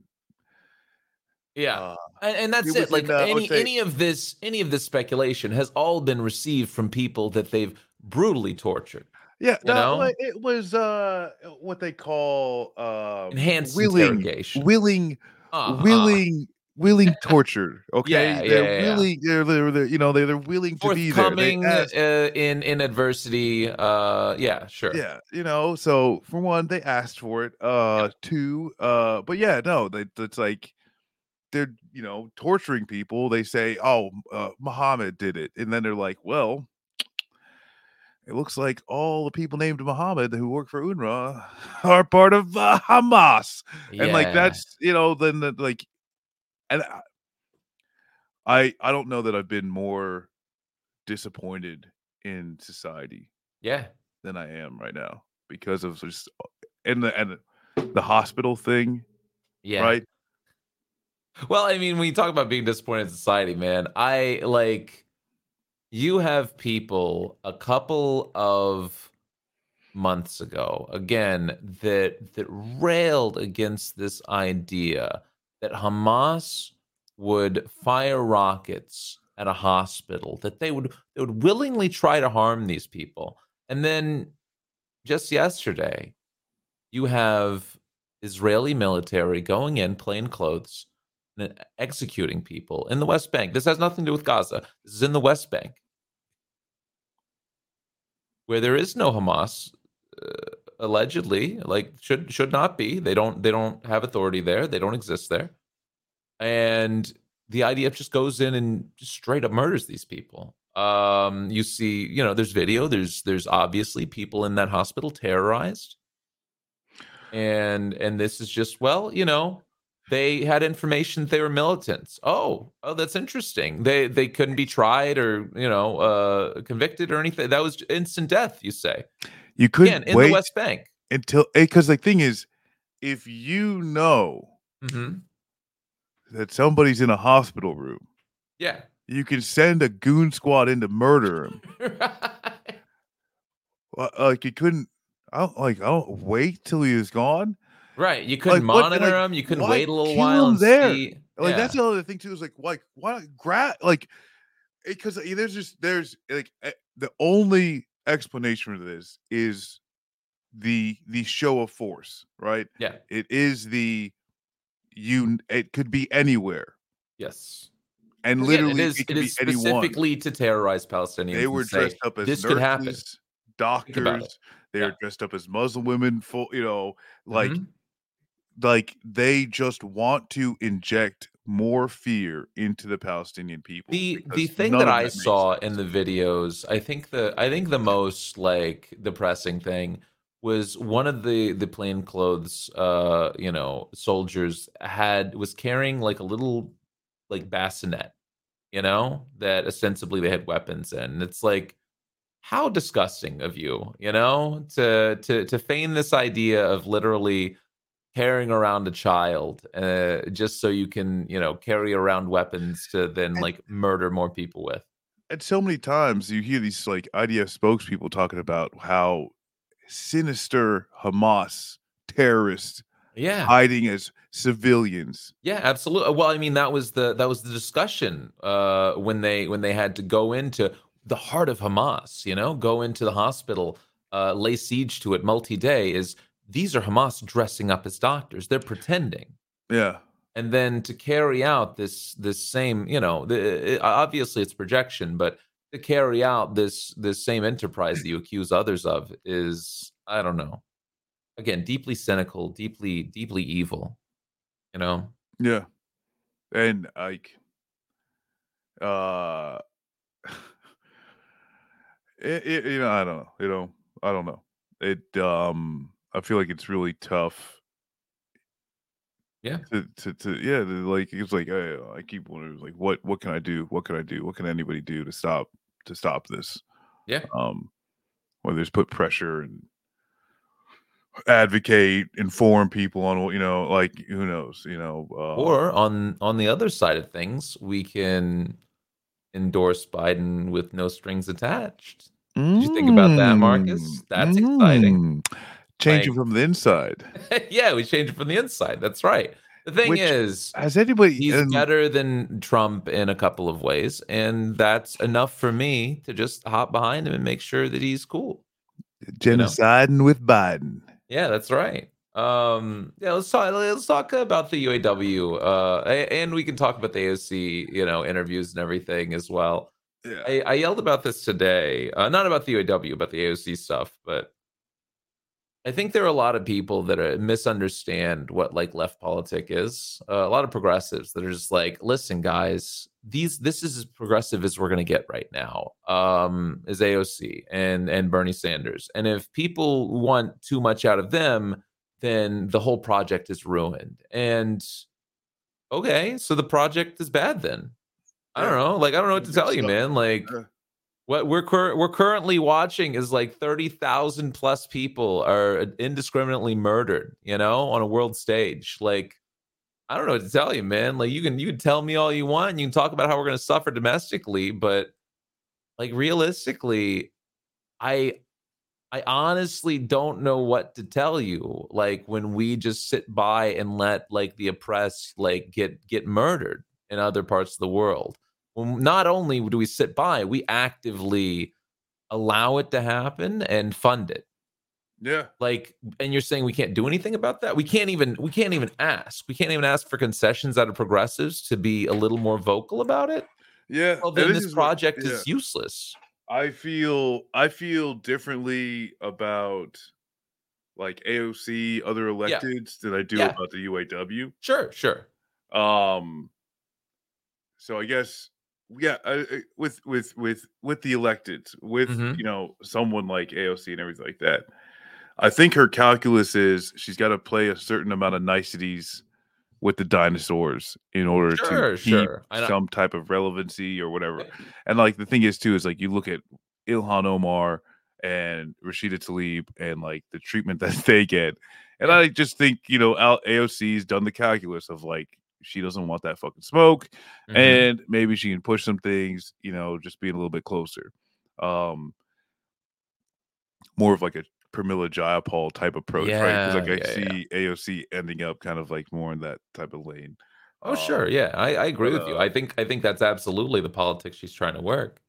Yeah. uh, And, and that's It it. Like in, uh, any say- any of this any of this speculation has all been received from people that they've brutally tortured. yeah, no, know? it was uh what they call um, Enhanced willing, interrogation. willing, Uh-huh. willing, willing torture. <laughs> Okay, Yeah, yeah, they're yeah, yeah. willing. They're, they're, they're you know they're, they're willing to be there. They forthcoming uh, in in adversity. Uh, yeah, sure. yeah you know so for one they asked for it uh two uh but yeah no they, it's like they're you know torturing people they say oh uh, muhammad did it and then they're like well it looks like all the people named muhammad who work for unrwa <laughs> are part of uh, hamas and like that's you know then the, like and I- i i don't know that i've been more disappointed in society yeah. than I am right now because of just and the and the hospital thing, Yeah. right? Well, I mean, when you talk about being disappointed in society, man, I like you have people a couple of months ago again that that railed against this idea that Hamas would fire rockets at a hospital that they would they would willingly try to harm these people. And then just yesterday you have Israeli military going in plain clothes executing people in the West Bank. This has nothing to do with Gaza. This is in the West Bank, where there is no Hamas, uh, allegedly. Like should should not be. They don't they don't have authority there. They don't exist there. And the IDF just goes in and just straight up murders these people. Um, you see, you know, there's video. There's there's obviously people in that hospital terrorized and and this is just well you know they had information that they were militants oh oh that's interesting they they couldn't be tried or you know uh convicted or anything that was instant death you say You couldn't again in wait the west bank until because the thing is, if you know hmm that somebody's in a hospital room, yeah you can send a goon squad in to murder <laughs> him. Like you couldn't. I don't like. I don't wait till he is gone. Right you couldn't Like, monitor like, them you couldn't wait a little while and there? see Like yeah. that's the other thing too. Is like why why not grab like because there's just there's like eh, the only explanation for this is the the show of force, right? yeah It is the you. It could be anywhere, yes and Again, literally it is, it it could is be anyone. specifically to terrorize palestinians They and were say, dressed up as this could happen nurses, doctors. They Yeah. were dressed up as Muslim women. Full, you know, like Mhm. Like they just want to inject more fear into the Palestinian people. the the thing that I saw sense. in the videos, I think the I think the most like depressing thing was one of the the plainclothes uh you know soldiers had was carrying like a little like bassinet, you know, that ostensibly they had weapons in. And It's like how disgusting of you, you know, to to to feign this idea of literally carrying around a child uh, just so you can, you know, carry around weapons to then like murder more people with. and so many times you hear these like IDF spokespeople talking about how sinister Hamas terrorists Yeah. hiding as civilians. Yeah, absolutely. Well, I mean, that was the that was the discussion uh, when they when they had to go into the heart of Hamas. You know, go into the hospital, uh, lay siege to it multi-day. Is these are Hamas dressing up as doctors? They're pretending, Yeah. and then to carry out this this same, you know, the, it- obviously it's projection, but to carry out this this same enterprise that you accuse others of is, I don't know, again, deeply cynical, deeply deeply evil. You know. Yeah. And like uh <laughs> it, it, you know, I don't know. You know, I don't know. It um I feel like it's really tough. Yeah. To to, to yeah, like it's like I, I keep wondering like what what can I do? What can I do? What can anybody do to stop to stop this? Yeah. Um whether it's put pressure and advocate, inform people on what you know, like who knows, you know, uh, Or on on the other side of things, we can endorse Biden with no strings attached. Did you think about that, Marcus? Mm, That's exciting. Change it from the inside. <laughs> yeah, we change it from the inside. That's right. The thing Which- is, Has anybody? he's better than Trump in a couple of ways, and that's enough for me to just hop behind him and make sure that he's cool. genociding with Biden. Yeah, that's right. Um, yeah, let's talk. Let's talk about the UAW, uh, and we can talk about the AOC, you know, interviews and everything as well. Yeah. I, I yelled about this today, uh, not about the UAW, about the AOC stuff, but I think there are a lot of people that are, misunderstand what like left politic is. Uh, a lot of progressives that are just like, listen, guys, these this is as progressive as we're gonna get right now. Um, is AOC and and Bernie Sanders, and if people want too much out of them, then the whole project is ruined. And okay, so the project is bad then. I don't know. Like I don't know what to tell you, man. Like. What we're cur- we're currently watching is like 30,000 plus people are indiscriminately murdered, you know, on a world stage. Like I don't know what to tell you, man. Like you can you can tell me all you want, you can talk about how we're going to suffer domestically, but like realistically, I I honestly don't know what to tell you. Like when we just sit by and let like the oppressed like get get murdered in other parts of the world. Well, not only do we sit by, we actively allow it to happen and fund it. Yeah. Like, and you're saying we can't do anything about that? We can't even we can't even ask. We can't even ask for concessions out of progressives to be a little more vocal about it. Yeah. Well, then this is what- project yeah. is useless. I feel I feel differently about like AOC, other electeds than I do Yeah. about the UAW. Sure, sure. Um so I guess yeah, I, I- with with with with the elected with Mhm. you know someone like AOC and everything like that. I think her calculus is she's got to play a certain amount of niceties with the dinosaurs in order Sure, to keep sure. Some type of relevancy or whatever. And like the thing is too is like you look at Ilhan Omar and Rashida Tlaib and like the treatment <laughs> that they get, and I just think you know AOC's done the calculus of like she doesn't want that fucking smoke, Mhm. and maybe she can push some things, you know, just being a little bit closer. Um, more of like a Pramila Jayapal type approach, right? Because like I yeah, yeah. see AOC ending up kind of like more in that type of lane. Oh, Um, sure. Yeah, I, I agree with you. uh, I think I think that's absolutely the politics she's trying to work.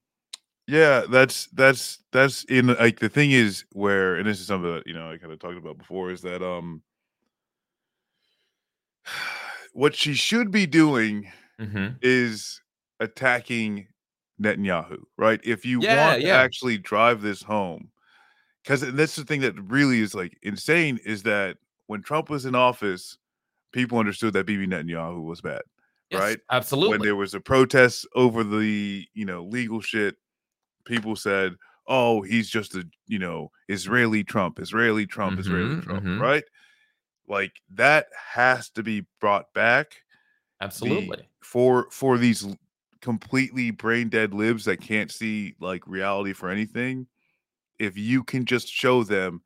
Yeah, that's that's that's in like the thing is where and this is something that you know I kind of talked about before is that um what she should be doing hmm is attacking Netanyahu, right? If you Yeah, want to actually drive this home, because that's the thing that really is like insane is that when Trump was in office, people understood that Bibi Netanyahu was bad. Yes, Right? Absolutely. when there was a protest over the you know legal shit people said oh he's just a you know israeli trump israeli trump israeli Mhm, trump mhm. right like that has to be brought back the- absolutely. for for these completely brain dead libs that can't see like reality for anything if you can just show them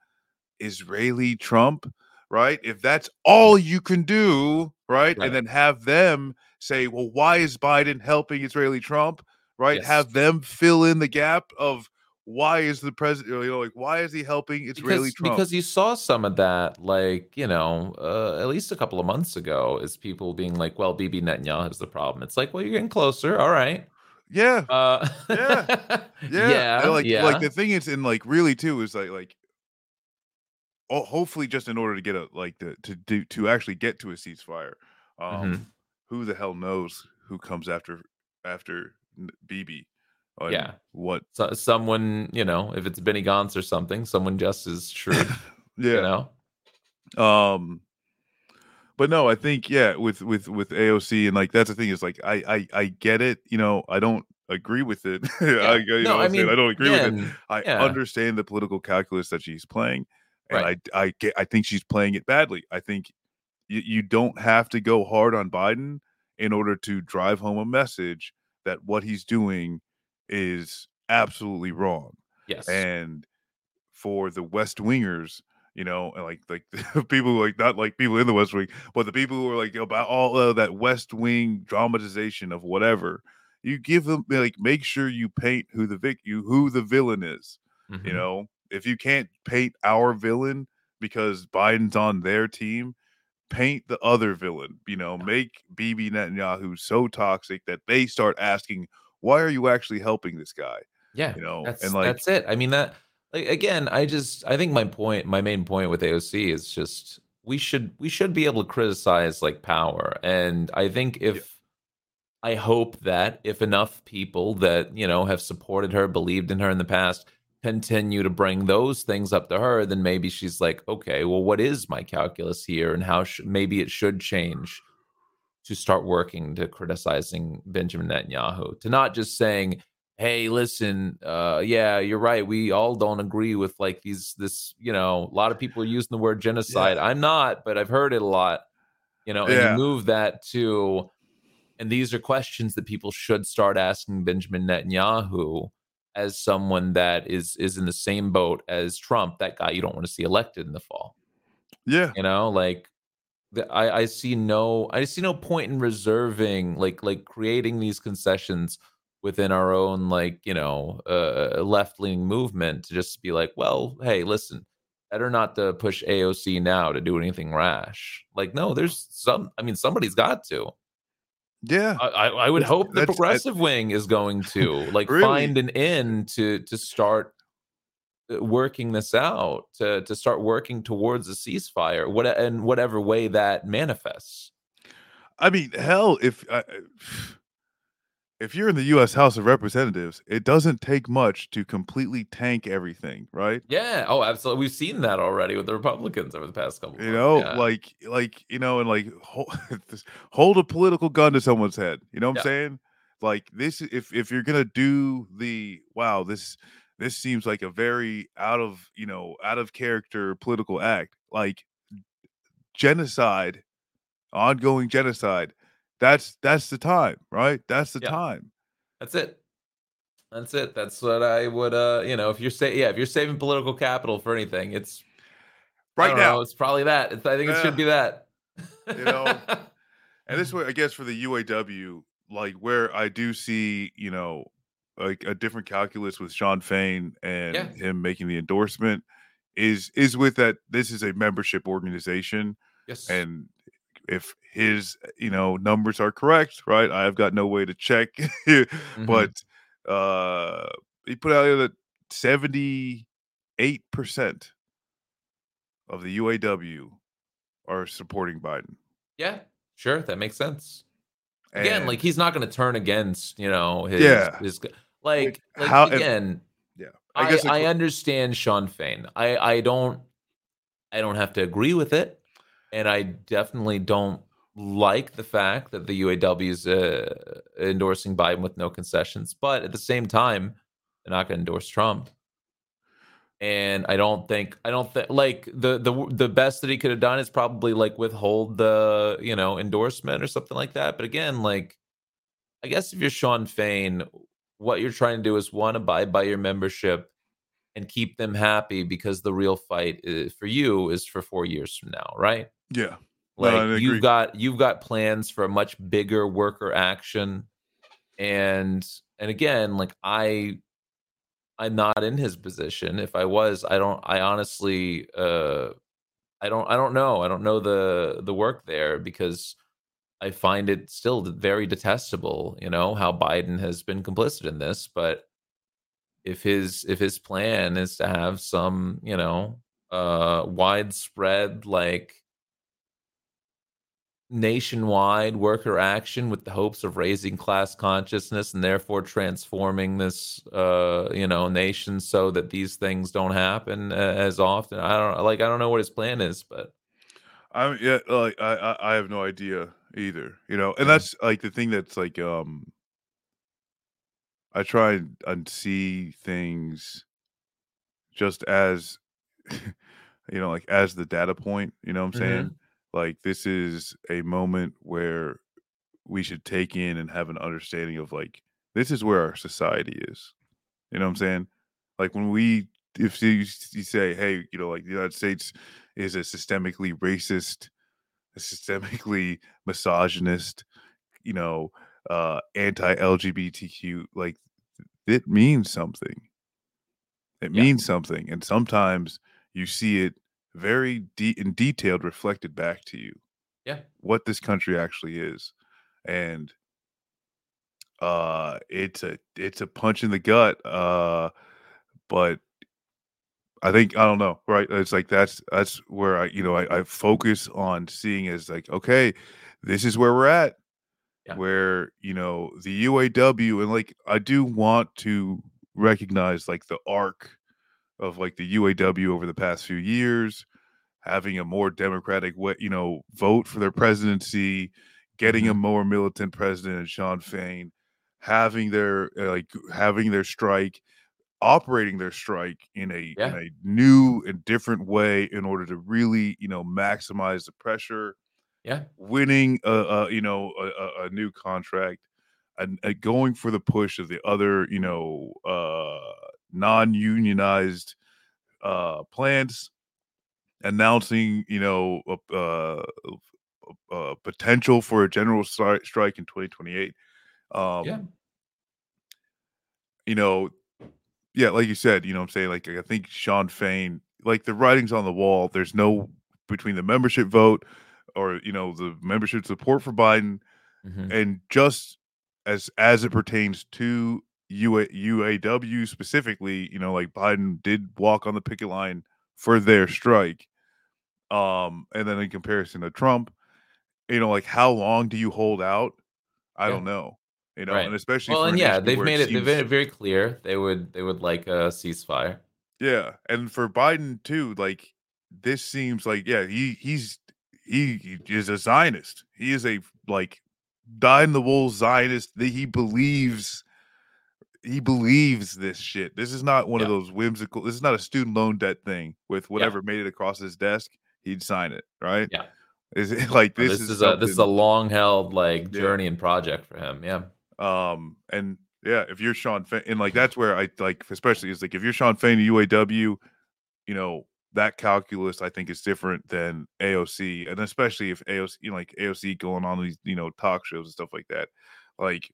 israeli trump right if that's all you can do right, Right. and then have them say well why is biden helping israeli trump right Yes. have them fill in the gap of why is the president you know like why is he helping israeli because, trump because you saw some of that, like you know, uh, at least a couple of months ago, is people being like, "Well, Bibi Netanyahu is the problem." It's like, well, you're getting closer. All right. yeah Uh, Yeah. <laughs> Yeah, yeah, like yeah. like the thing is, and like really too is like like, oh, hopefully just in order to get a like the to do to actually get to a ceasefire, um, Mhm. who the hell knows who comes after after N- Yeah. what? so, someone, you know, if it's Benny Gantz or something, someone just as shrewd, <laughs> Yeah, you know. um, but no, I think yeah, with with with AOC and like that's the thing is like I I I get it, you know, I don't agree with it. <laughs> I, you know, I'm saying? I don't agree with it. I Yeah. understand the political calculus that she's playing, and Right. I I get I think she's playing it badly. I think you, you don't have to go hard on Biden in order to drive home a message that what he's doing is absolutely wrong. Yes. And for the West Wingers, you know, and like like <laughs> people who like not like people in the West Wing, but the people who are like about all of that West Wing dramatization of whatever. You give them like make sure you paint who the vic you who the villain is. Mhm. You know, if you can't paint our villain because Biden's on their team, paint the other villain. You know, make Bibi Netanyahu so toxic that they start asking, "Why are you actually helping this guy?" Yeah, You know, that's and like that's it. I mean that like again, I just I think my point, my main point with AOC is just we should we should be able to criticize like power, and I think if I hope that if enough people that you know have supported her, believed in her in the past, continue to bring those things up to her, then maybe she's like, okay, well, what is my calculus here, and how should maybe it should change to start working to criticizing Benjamin Netanyahu, to not just saying, "Hey, listen, uh, yeah, you're right. We all don't agree with like these this, you know, a lot of people are using the word genocide. I'm not, but I've heard it a lot, you know, and Yeah. you move that to and these are questions that people should start asking Benjamin Netanyahu as someone that is is in the same boat as Trump, that guy you don't want to see elected in the fall. yeah, You know, like the, I, I see no I see no point in reserving like like creating these concessions within our own like you know uh, left leaning movement to just be like, well, hey, listen, better not to push AOC now to do anything rash. Like, no, there's some. I mean, somebody's got to. yeah. I, I would That's- hope the that's- progressive wing is going to like <laughs> Really? find an end to to start working this out to to start working towards a ceasefire what and whatever way that manifests I mean, hell, if uh, if you're in the U.S. House of Representatives, it doesn't take much to completely tank everything, right? yeah oh absolutely we've seen that already with the republicans over the past couple You know, Yeah. like like you know, and like hold, <laughs> hold a political gun to someone's head. You know what I'm saying? Like this, if if you're gonna do the wow, this this seems like a very out of you know out of character political act, like genocide, ongoing genocide. That's that's the time, right? That's the Yeah. time. that's it that's it that's what i would uh you know if you're saying yeah if you're saving political capital for anything it's Right now, know, it's probably that it's, i think it should be that You know, <laughs> And this way, I guess for the UAW, like where I do see, you know, like a different calculus with Shawn Fain and Yeah. him making the endorsement is is with that this is a membership organization yes and if his you know numbers are correct right i've got no way to check <laughs> Mhm. but uh he put out there that 78% of the uaw are supporting biden yeah sure that makes sense again And- like he's not going to turn against you know his, Yeah. his like like how- again yeah. I, guess I, the understand shawn fain. I i don't i don't have to agree with it and i definitely don't like the fact that the uaw is uh, endorsing biden with no concessions but at the same time they're not going to endorse trump and I don't think I don't think like the the the best that he could have done is probably like withhold the you know endorsement or something like that. But again, like I guess if you're Shawn Fain, what you're trying to do is one abide by your membership and keep them happy because the real fight is, for you is for four years from now, right? yeah Like agree. you've got you've got plans for a much bigger worker action, and and again, like I, I'm not in his position. If I was, I don't. I honestly, uh, I don't. I don't know. I don't know the the work there because I find it still very detestable. You know how Biden has been complicit in this, but if his if his plan is to have some, you know, uh, widespread like nationwide worker action with the hopes of raising class consciousness and therefore transforming this uh you know nation so that these things don't happen uh, as often i don't like i don't know what his plan is but I'm yeah, like I, I have no idea either. You know, and that's like the thing that's like um I try and, and see things just as <laughs> you know, like as the data point, you know what I'm saying? Like this is a moment where we should take in and have an understanding of like this is where our society is. You know what I'm saying? Like when we if you, you say, hey, you know, like the United States is a systemically racist, a systemically <laughs> misogynist, you know, uh, anti-LGBTQ, like it means something. It Yeah. means something, and sometimes you see it very de- in detailed reflected back to you Yeah. what this country actually is, and uh, it's a it's a punch in the gut. Uh, but I think I don't know, right? It's like that's that's where I you know I, I focus on seeing as like okay, this is where we're at, Yeah. where you know the UAW and like I do want to recognize like the arc of like the UAW over the past few years, having a more democratic way, you know, vote for their presidency, getting a Mhm. more militant president, and Shawn Fain, having their uh, like having their strike, operating their strike in a Yeah. in a new and different way in order to really, you know, maximize the pressure, Yeah. winning a, a you know a, a, a new contract and uh, going for the push of the other you know uh non-unionized uh plants announcing you know a, uh, a, potential for a general stri- strike in 2028 um Yeah. you know yeah like you said you know what i'm saying like i think shawn fain like the writings on the wall there's no between the membership vote or you know the membership support for biden Mhm. and just as as it pertains to UA, UAW specifically, you know, like Biden did walk on the picket line for their strike. Um, and then in comparison to Trump, you know, like how long do you hold out? I Yeah. don't know. You know, Right. and especially Well, for and yeah, they've made it. They've made it very clear they would they would like a ceasefire. Yeah, and for Biden too, like this seems like yeah, he he's he, he is a Zionist. He is a like die in the wool Zionist. That he believes he believes this shit. This is not one of those whimsical. This is not a student loan debt thing with whatever made it across his desk. He'd sign it, right? Yeah. Is it <laughs> like No, this, This, is, is, a this is a long held like Yeah. journey and project for him. Yeah. Um, and yeah, if you're Shawn and like that's where I like, especially is like if you're Shawn Fain, UAW, you know that calculus I think is different than AOC, and especially if AOC, you know, like AOC going on these you know talk shows and stuff like that, like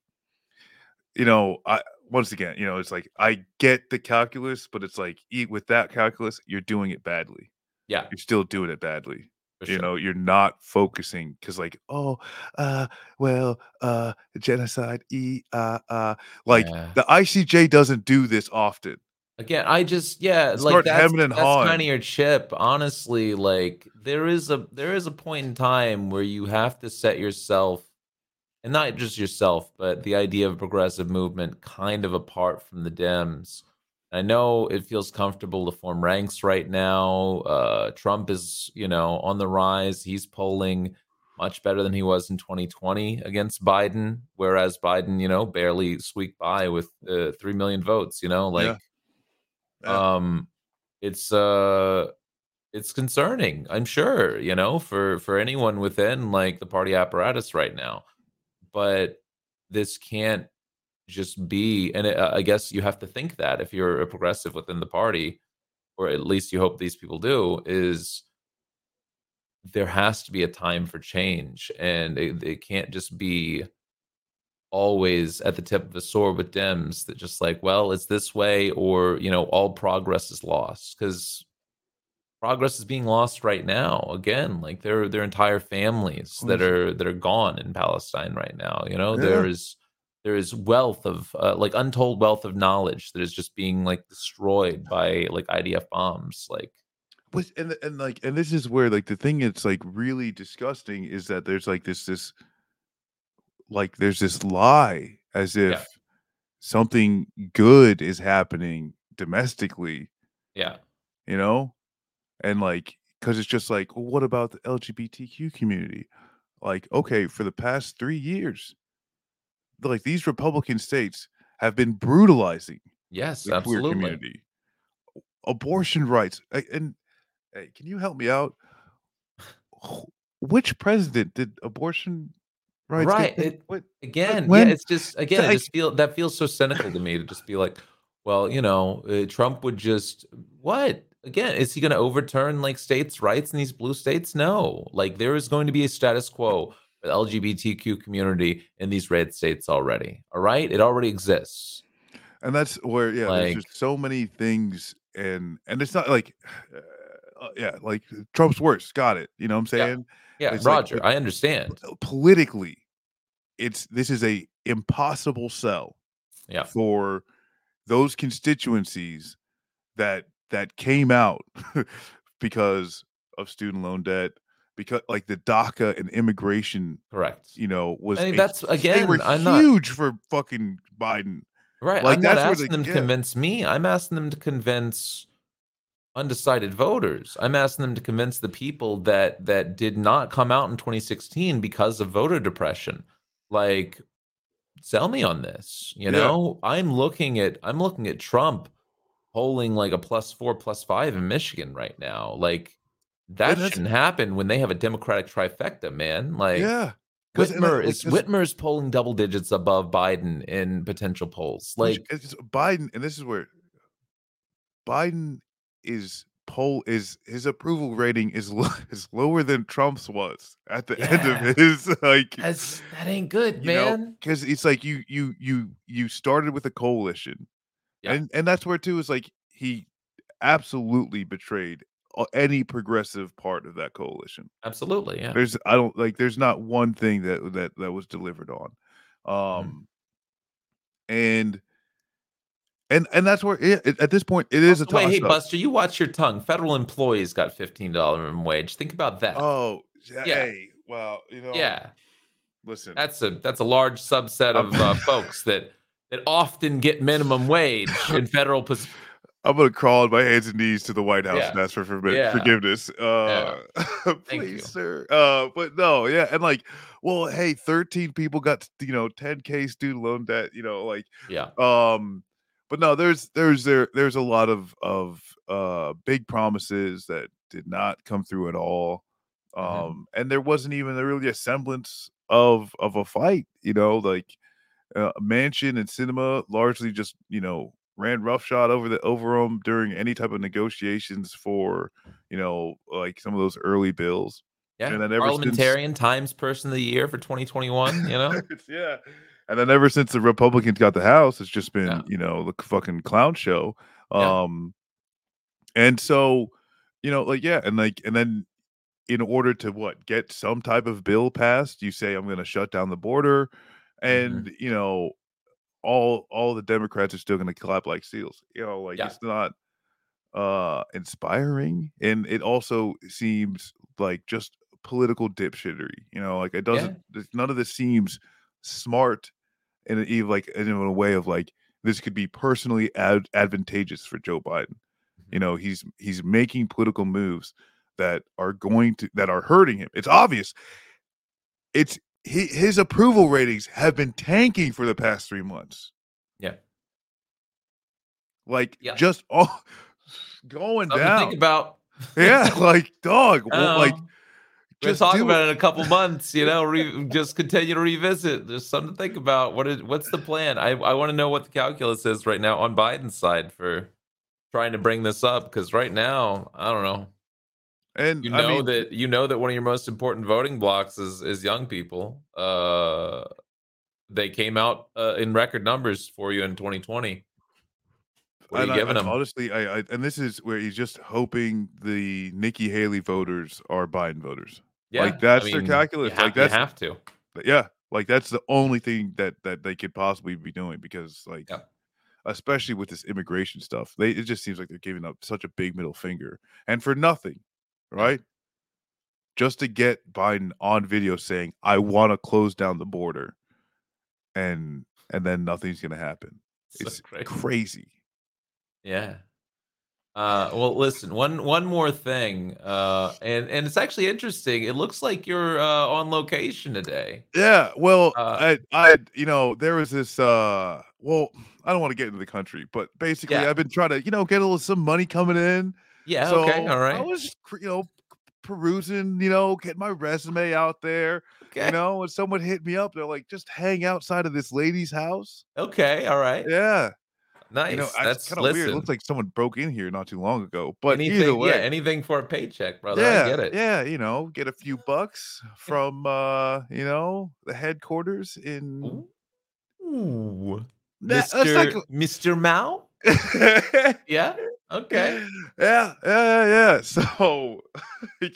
you know, I once again, you know, it's like I get the calculus, but it's like eat with that calculus, you're doing it badly. Yeah. You're still doing it badly For you sure. know you're not focusing because like oh uh well uh genocide e uh uh like Yeah. the icj doesn't do this often Again, I just yeah, like Start that's, and that's hawing. kind of your chip. Honestly, like there is a there is a point in time where you have to set yourself, and not just yourself, but the idea of progressive movement kind of apart from the Dems. I know it feels comfortable to form ranks right now. Uh, Trump is, you know, on the rise. He's polling much better than he was in 2020 against Biden, whereas Biden, you know, barely squeaked by with uh, three million votes. You know, like Yeah. Yeah. um it's uh it's concerning i'm sure you know for for anyone within like the party apparatus right now but this can't just be and it, i guess you have to think that if you're a progressive within the party or at least you hope these people do is there has to be a time for change and it, it can't just be always at the tip of the sword with Dems that just like, well, it's this way, or you know, all progress is lost because progress is being lost right now. Again, like their their entire families that are that are gone in Palestine right now. You know, there Yeah. is there is wealth of uh, like untold wealth of knowledge that is just being like destroyed by like IDF bombs. Like, But and and like and this is where like the thing that's like really disgusting is that there's like this this like there's this lie as if Yeah. something good is happening domestically yeah, you know and like because it's just like well, what about the lgbtq community like okay for the past three years like these republican states have been brutalizing yes, absolutely. community abortion rights and hey, can you help me out which president did abortion rights Right, taken- it- what Again, when- yeah, it's just again, like- it just feel that feels so cynical to me to just be like, well, you know, uh, Trump would just what? Again, is he going to overturn like states' rights in these blue states? No. Like there is going to be a status quo for the LGBTQ community in these red states already. All right, it already exists. and that's where yeah there's just so many things and and it's not like uh, yeah like trump's worse got it you know what i'm saying Yeah, like- Roger, but- I understand. politically it's this is a impossible sell Yeah. for those constituencies that that came out <laughs> because of student loan debt because like the DACA and immigration Correct. you know was I mean, a- that's- they again, were I'm not- huge for fucking Biden Right. Like, I'm not that's where asking the- them to convince me. I'm asking them to convince undecided voters. I'm asking them to convince the people that that did not come out in 2016 because of voter depression. Like sell me on this. You Yeah. know, I'm looking at I'm looking at Trump polling like a plus 4 plus 5 in Michigan right now. Like that that's- shouldn't happen when they have a democratic trifecta, man. Like yeah Whitmer is this- Whitmer's polling double digits above Biden in potential polls. Like it's Biden, and this is where Biden is poll is his approval rating is lo- <laughs> is lower than Trump's was at the end of his <laughs> like That's that ain't good, man. because it's like you you you you started with a coalition Yeah. and and that's where too is like he absolutely betrayed any progressive part of that coalition Absolutely, yeah. there's i don't like there's not one thing that that that was delivered on Mm-hmm. um and and and that's where it, it- at this point it is a toss hey. Buster, you watch your tongue. Federal employees got fifteen dollar minimum wage. Think about that. oh yeah, Yeah. hey well you know yeah, listen that's a that's a large subset of uh, folks that that often get minimum wage in <laughs> federal positions. i'm gonna crawl on my hands and knees to the white house Yeah. and ask for forbi- Yeah. forgiveness uh <laughs> Thank please you. sir uh but no yeah and like well hey 13 people got you know 10k student loan debt you know like Yeah, um but no there's there's there there's a lot of of uh big promises that did not come through at all um Mhm. and there wasn't even really a semblance of of a fight you know like uh, Manchin and Sinema largely just you know ran roughshod over the over them during any type of negotiations for you know like some of those early bills yeah. And then ever since- Times Person of the Year for 2021. You know, <laughs> yeah. And then ever since the Republicans got the House, it's just been, Yeah. you know, the fucking clown show. Yeah. Um and so, you know, like yeah, and like and then in order to what get some type of bill passed, you say I'm going to shut down the border Mm-hmm. and, you know, all all the Democrats are still going to clap like seals. You know, like Yeah. it's not uh inspiring and it also seems like just political dipshittery you know like it doesn't there's- none of this seems smart in a, even like in a way of like this could be personally ad- advantageous for joe biden you know he's he's making political moves that are going to that are hurting him it's obvious it's he, his approval ratings have been tanking for the past three months Yeah. like Yeah. just <laughs> all going Something down think about. yeah, <laughs> like dog. Well, uh-huh. like just talk about it. it in a couple months. You know, re- <laughs> just continue to revisit. There's something to think about. What is what's the plan? I I want to know what the calculus is right now on Biden's side for trying to bring this up because right now I don't know. And You I know mean, that you know that one of your most important voting blocks is is young people. Uh, they came out uh, in record numbers for you in 2020. What are you I- giving I- them? honestly, I, I and this is where he's just hoping the Nikki Haley voters are Biden voters. Yeah, like, that's their calculus, You have, like, that's- have to. Yeah, like that's the only thing that that they could possibly be doing because like Yep. especially with this immigration stuff, they it just seems like they're giving up such a big middle finger and for nothing, right? Just to get Biden on video saying, I want to close down the border and and then nothing's gonna happen. So It's <laughs> crazy. crazy. Yeah. Uh, well, listen. One one more thing, uh, and and it's actually interesting. It looks like you're uh, on location today. Yeah, well, Uh, I, I, you know, there was this. uh Well, I don't want to get into the country, but basically, Yeah. I've been trying to, you know, get a little some money coming in. Yeah. so okay. All right. I was, you know, perusing, you know, getting my resume out there, Okay. you know, and someone hit me up. They're like, just hang outside of this lady's house. Okay. All right. Yeah, nice. You know, That's kind of weird. It looks like someone broke in here not too long ago. But anything, either way, yeah, anything for a paycheck, brother. yeah, I get it. yeah, you know, get a few bucks from uh, you know, the headquarters in Ooh. That- Mr. like- Mr. Mao? <laughs> Yeah. Okay. <laughs> Yeah, yeah, yeah, yeah. <laughs> So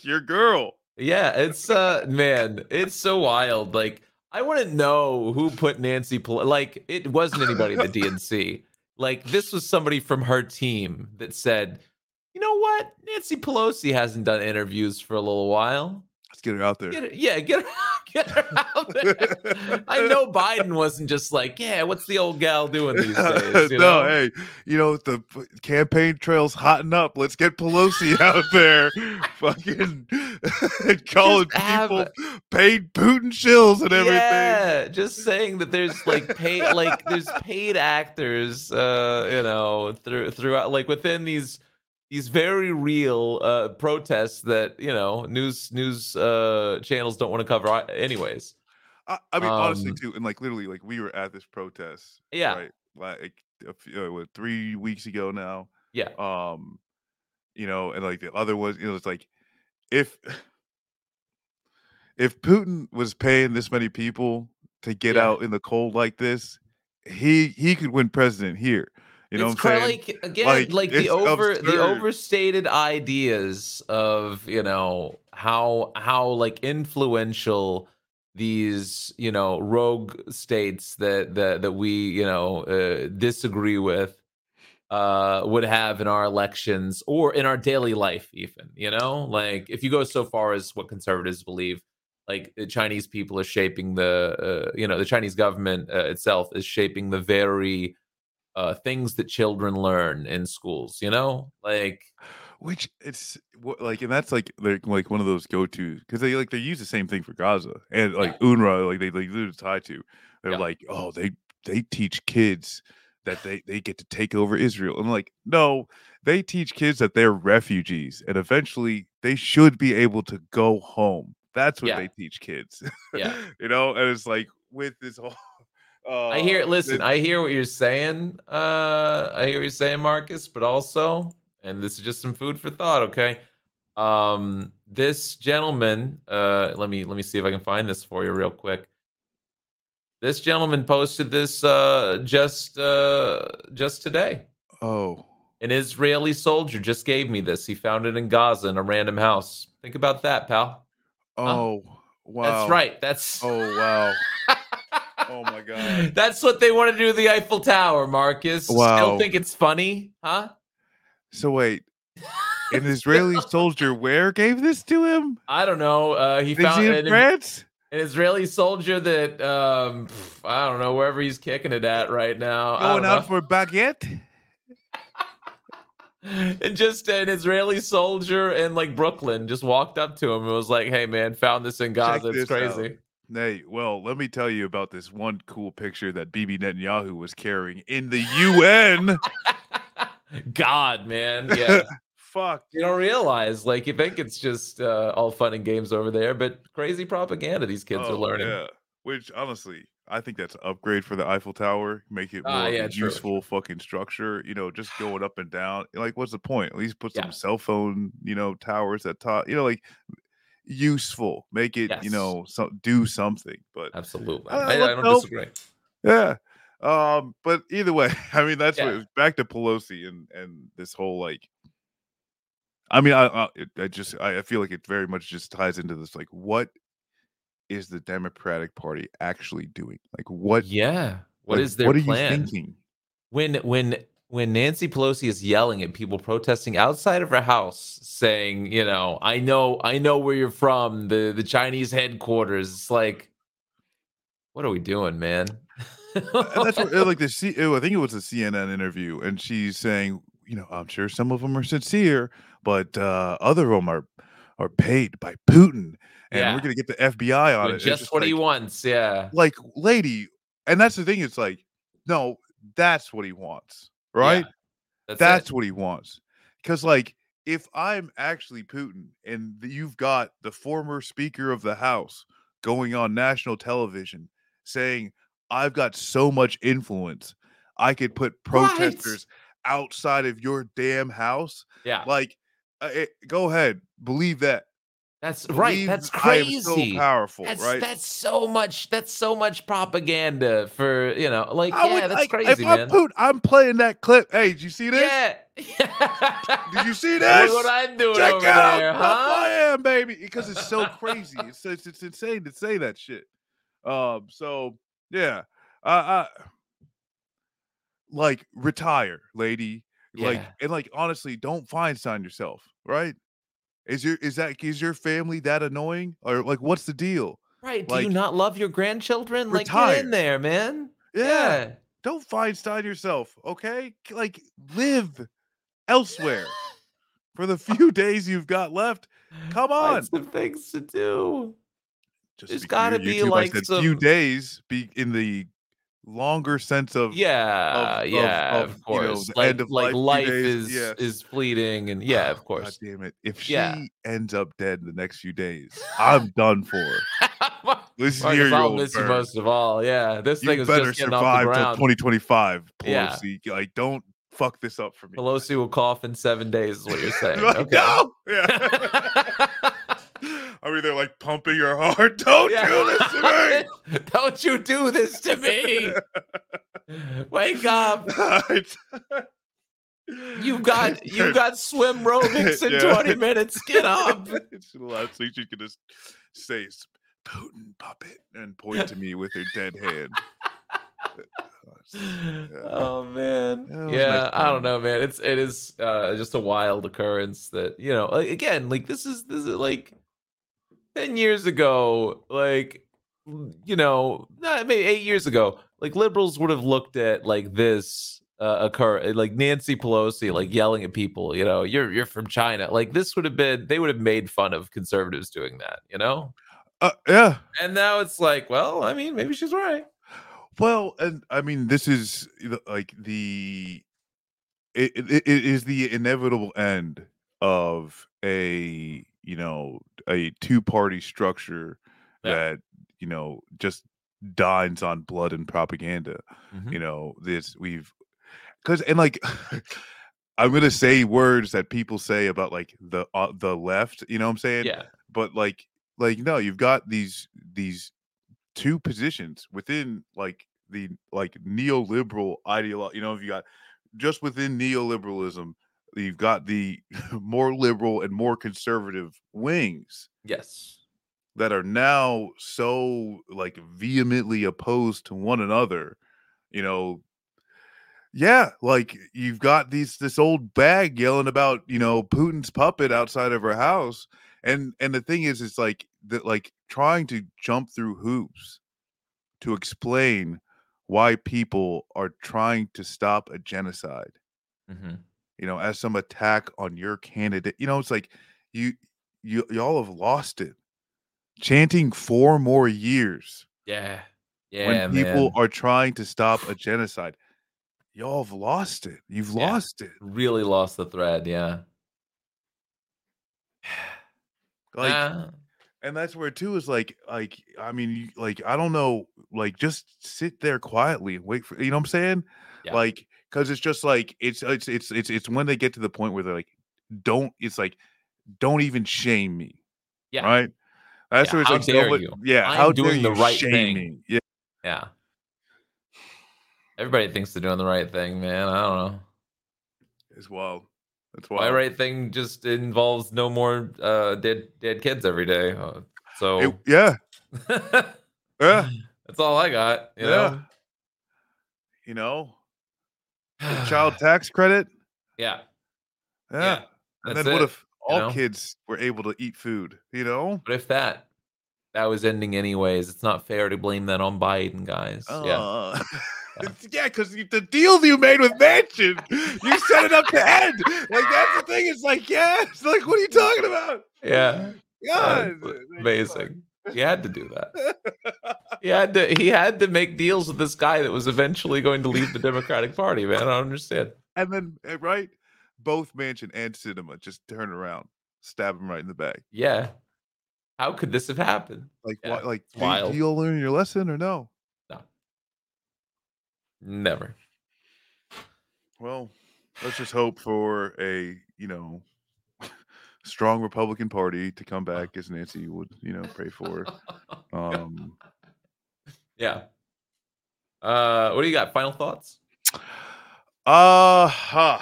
your girl. Yeah, it's uh man, it's so wild. Like I wouldn't know who put Nancy Pel- like it wasn't anybody at the <laughs> DNC. Like this was somebody from her team that said, "You know what? Nancy Pelosi hasn't done interviews for a little while. Get her out there. Get her, yeah, get her, <laughs> get her out there." I know Biden wasn't just like, "Yeah, what's the old gal doing these <laughs> days?" You no, know? hey, you know the campaign trail's hotting up. Let's get Pelosi <laughs> out there, fucking calling Just have people paid Putin shills and everything. Yeah, just saying that there's like paid like there's paid actors uh you know through throughout like within these these very real uh protests that you know news news uh channels don't want to cover anyways. I, I mean, honestly, Um, too, and like literally, like we were at this protest, Yeah. right? Like a few, uh, what, three weeks ago now. Yeah. Um, you know, and like the other was, you know, it's like if if Putin was paying this many people to get Yeah. out in the cold like this, he he could win president here. You know it's what I'm saying? like again Like, like, the over the overstated ideas of you know how how like influential these you know rogue states that that that we you know uh, disagree with uh would have in our elections or in our daily life even you know like if you go so far as what conservatives believe like the chinese people are shaping the uh, you know the chinese government uh, itself is shaping the very uh things that children learn in schools you know like Which it's like, and that's like like like one of those go tos because they like they use the same thing for Gaza and like UNRWA, like they like literally tie to. They're Yeah. like, oh, they they teach kids that they they get to take over Israel. I'm like, no, they teach kids that they're refugees and eventually they should be able to go home. That's what Yeah. they teach kids. Yeah. <laughs> you know, and it's like with this whole. Uh, I hear listen, this- I hear what you're saying. Uh I hear what you're saying, Marcus, but also, and this is just some food for thought, okay? Um this gentleman, uh let me let me see if I can find this for you real quick. This gentleman posted this uh just uh just today. oh, An Israeli soldier just gave me this. He found it in Gaza in a random house. Think about that, pal. oh, wow. That's right. That's Oh wow. <laughs> Oh my god. <laughs> That's what they want to do to the Eiffel Tower, Marcus. Wow. Still think it's funny, huh? So wait, <laughs> an Israeli soldier where gave this to him? I don't know. Uh, he Is found he in an, France? an Israeli soldier that um, I don't know wherever he's kicking it at right now. Going out know. for baguette? <laughs> and just an Israeli soldier in like Brooklyn just walked up to him and was like, "Hey, man, found this in Gaza. It's this out. Crazy." Hey, well, let me tell you about this one cool picture that Bibi Netanyahu was carrying in the UN. <laughs> God, man, yeah. <laughs> Fuck. you don't realize, like, you think it's just uh, all fun and games over there, but crazy propaganda these kids are Oh, learning. Yeah. Which honestly, I think that's an upgrade for the Eiffel Tower. Make it more Ah, of yeah, a true, useful fucking structure. You know, just going up and down. Like, what's the point? At least put some Yeah. cell phone, you know, towers at top. You know, like useful. Make it, you know, so, do something. But Absolutely. Uh, I, I don't nope. disagree. Yeah. Um, but either way, <laughs> I mean that's Yeah. what back to Pelosi and and this whole like I mean I I, it- I just I feel like it very much just ties into this like what is the Democratic Party actually doing? Like what Yeah. What like, is their what are you thinking? When when when Nancy Pelosi is yelling at people protesting outside of her house, saying, you know, I know, I know where you're from, the the Chinese headquarters. It's like, what are we doing, man? That's what, like the <laughs> C, I think it was a CNN interview, and she's saying, you know, I'm sure some of them are sincere, but uh other of them are are paid by Putin, and Yeah. we're gonna get the FBI on it. It's just what he wants. Yeah. like lady and that's the thing it's like no that's what he wants right? That's, that's, what he wants. Because like if i'm actually putin and you've got the former speaker of the house going on national television saying i've got so much influence. I could put protesters outside of your damn house. Yeah, Like, uh, it, go ahead, believe that. That's right. That's I crazy. so powerful, That's right? that's so much. That's so much propaganda for you know. Like I yeah, would- that's like, crazy, if man. I'm I'm playing that clip. Hey, did you see this? Yeah. <laughs> Did you see this? what I'm doing Check over out there, huh? I am, baby. Because it's so crazy. <laughs> It's, it's it's insane to say that shit. Um. So yeah. Uh. uh like retire, lady. Like Yeah. and like honestly, don't Feinstein yourself, right? Is your is that is your family that annoying or like what's the deal? Right? Do like, you not love your grandchildren? Like get retire. in there, man. Yeah. Don't Feinstein yourself, okay? Like live elsewhere <laughs> for the few days you've got left. Come on. some things to do. Just There's to be gotta be, YouTube, like, said few days be in the longer sense of Yeah, of- yeah, of, of, you know, course. like end of like life, life is yes. is fleeting, and yeah, ah, of God course. damn it. If she Yeah. ends up dead in the next few days, I'm done for. Listen Marcus, here, you I'll old miss you most of all. Yeah, this thing is better just getting off survive the till ground. 2025, Yeah. Pelosi. Like, don't fuck this up for me. Pelosi will cough in seven days. Is what you're <laughs> saying? Like, okay. no! Yeah. <laughs> <laughs> I mean, they're like pumping your heart. Don't Yeah. do this to me. <laughs> Don't you do this to me? <laughs> Wake up! <laughs> You got you got swim aerobics in Yeah. 20 minutes. Get up. it's the last thing she can just say Putin puppet and point to me with her dead hand. Oh man. Yeah, it was Yeah, nice I don't know, man. It's it is uh just a wild occurrence that, you know, again, like this is this is like 10 years ago, like you know, maybe 8 years ago, like liberals would have looked at like this uh, occur like Nancy Pelosi like yelling at people, you know, you're you're from China. Like this would have been they would have made fun of conservatives doing that, you know? Uh, yeah. And now it's like, well, I mean, maybe she's right. Well, and I mean, this is like the it, it, it is the inevitable end of a you know a two party structure Yeah. that you know just dines on blood and propaganda. Mhm. You know this we've because and like <laughs> I'm gonna say words that people say about like the uh, the left. You know what I'm saying? Yeah. but like like no you've got these these two positions within like the like neoliberal ideology you know if you got just within neoliberalism you've got the <laughs> more liberal and more conservative wings Yes. That are now so like vehemently opposed to one another you know yeah like you've got these this old bag yelling about you know putin's puppet outside of her house and and the thing is it's like that like trying to jump through hoops to explain why people are trying to stop a genocide. Hmm you know as some attack on your candidate you know it's like you you y'all have lost it chanting four more years Yeah. Yeah, when people man. are trying to stop a genocide y'all have lost it you've Yeah. lost it really lost the thread. Yeah. <sighs> like Ah, and that's where too is like like i mean you, like i don't know like just sit there quietly and wait for you know what i'm saying Yeah. like because it's just like it's it's it's it's it's when they get to the point where they're like don't it's like don't even shame me Yeah. right that's Yeah, it's how like dare you? yeah I'm how doing the you right thing. me yeah yeah. Everybody thinks they're doing the right thing, man. I don't know. as well that's My right thing just involves no more uh, dead dead kids every day. Uh, so yeah <laughs> yeah that's all I got. You yeah know. you know child <sighs> tax credit yeah. yeah, Yeah, and then what if all know? kids were able to eat food you know But if that that was ending anyways, it's not fair to blame that on Biden, guys. yeah. Uh, <laughs> yeah, because the deal you made with Manchin, you set it up to end. Like that's the thing. It's like, yeah, it's like, what are you talking about? Yeah. God, amazing. He had to do that. He <laughs> had to he had to make deals with this guy that was eventually going to leave the Democratic Party, man. I don't understand. And then, eh, right, both Manchin and Sinema just turn around, stab him right in the back. Yeah. How could this have happened? Like, Yeah, why? Like, do, do you all learn your lesson or no? no? Never. Well, let's just hope for a you know <laughs> strong Republican Party to come <laughs> back, as Nancy would you know pray for. Um, yeah. Uh, what do you got? Final thoughts? uh huh.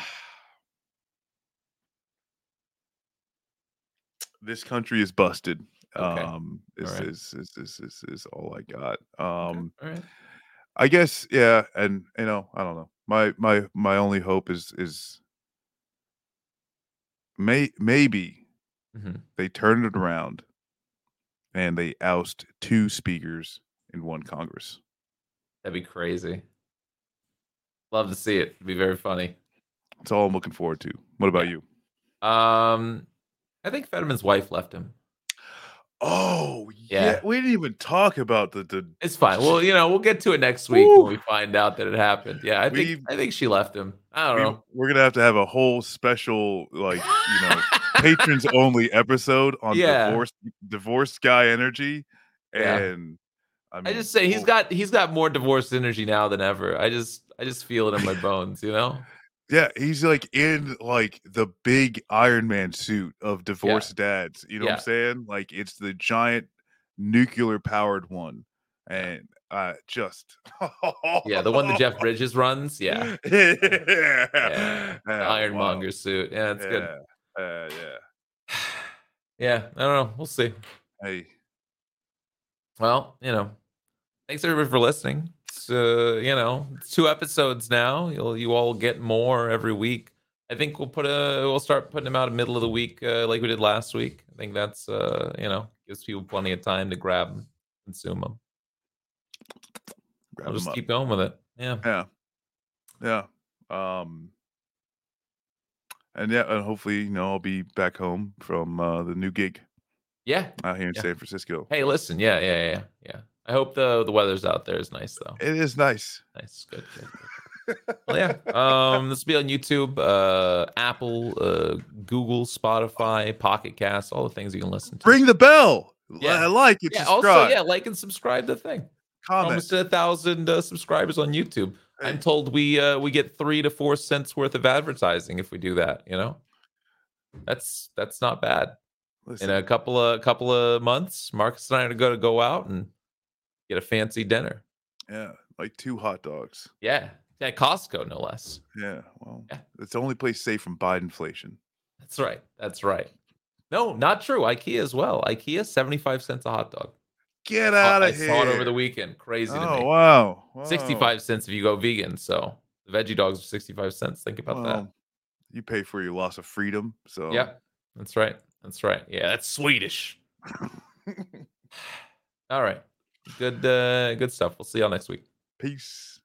This country is busted. Okay. Um, is, Alright. is, is, is, is, is all I got. Okay, Um, All right. I guess yeah, and you know, I don't know. My my my only hope is is may maybe Mhm. they turn it around and they oust two speakers in one Congress. That'd be crazy. Love to see it. It'd be very funny. That's all I'm looking forward to. What about Yeah. you? Um, I think Fetterman's wife left him. Oh yeah. Yeah. we didn't even talk about the the It's fine. Well, you know, we'll get to it next week Woo. when we find out that it happened. Yeah, I think We- I think she left him. I don't we, know. we're gonna have to have a whole special like you know <laughs> patrons only episode on Yeah. divorce divorce guy energy and I, I mean, just say he's got he's got more divorce energy now than ever. I just I just feel it in my bones, you know? Yeah, he's like in like the big Iron Man suit of divorced dads. You know what I'm saying? Like it's the giant nuclear powered one. And uh just <laughs> Yeah, the one that Jeff Bridges runs. Yeah. <laughs> yeah. Yeah. Yeah, Ironmonger wow. suit. Yeah, it's good. Yeah. Uh, yeah. <sighs> Yeah, I don't know. We'll see. Hey. Well, you know, thanks everybody for listening. It's, uh, you know, two episodes now. You'll you all get more every week. I think we'll put a we'll start putting them out in the middle of the week, uh, like we did last week. I think that's uh, you know gives people plenty of time to grab them, consume them. Grab I'll just up. keep going with it. Yeah, Yeah. Yeah. Um and yeah, and hopefully, you know, I'll be back home from uh the new gig yeah. out here in Yeah. San Francisco. Hey, listen, yeah, yeah, yeah, yeah. I hope the the weather's out there is nice though. It is nice. Nice, good, good. good. well, yeah. Um, this will be on YouTube, uh, Apple, uh, Google, Spotify, Pocket Cast, all the things you can listen to. Ring the bell. Yeah. Like it, yeah. subscribe, Also, yeah, like and subscribe the thing. comment. Almost a thousand uh, subscribers on YouTube. I'm told we uh, we get three to four cents worth of advertising if we do that. You know, that's that's not bad. Listen, In a couple of couple of months, Marcus and I are going to go out and get a fancy dinner. yeah, like two hot dogs. Yeah, at Costco, no less. Yeah, well, Yeah. it's the only place safe from Biden inflation. That's right. That's right. No, not true. IKEA as well. IKEA, 75 cents a hot dog. Get out I of here! saw it over the weekend. Crazy to Oh me. wow. wow. 65 cents if you go vegan. So the veggie dogs are 65 cents. Think about Well, You pay for your loss of freedom. So. Yeah, that's right. That's right. Yeah, that's Swedish. <laughs> All right. Good uh good stuff. We'll see y'all next week. Peace.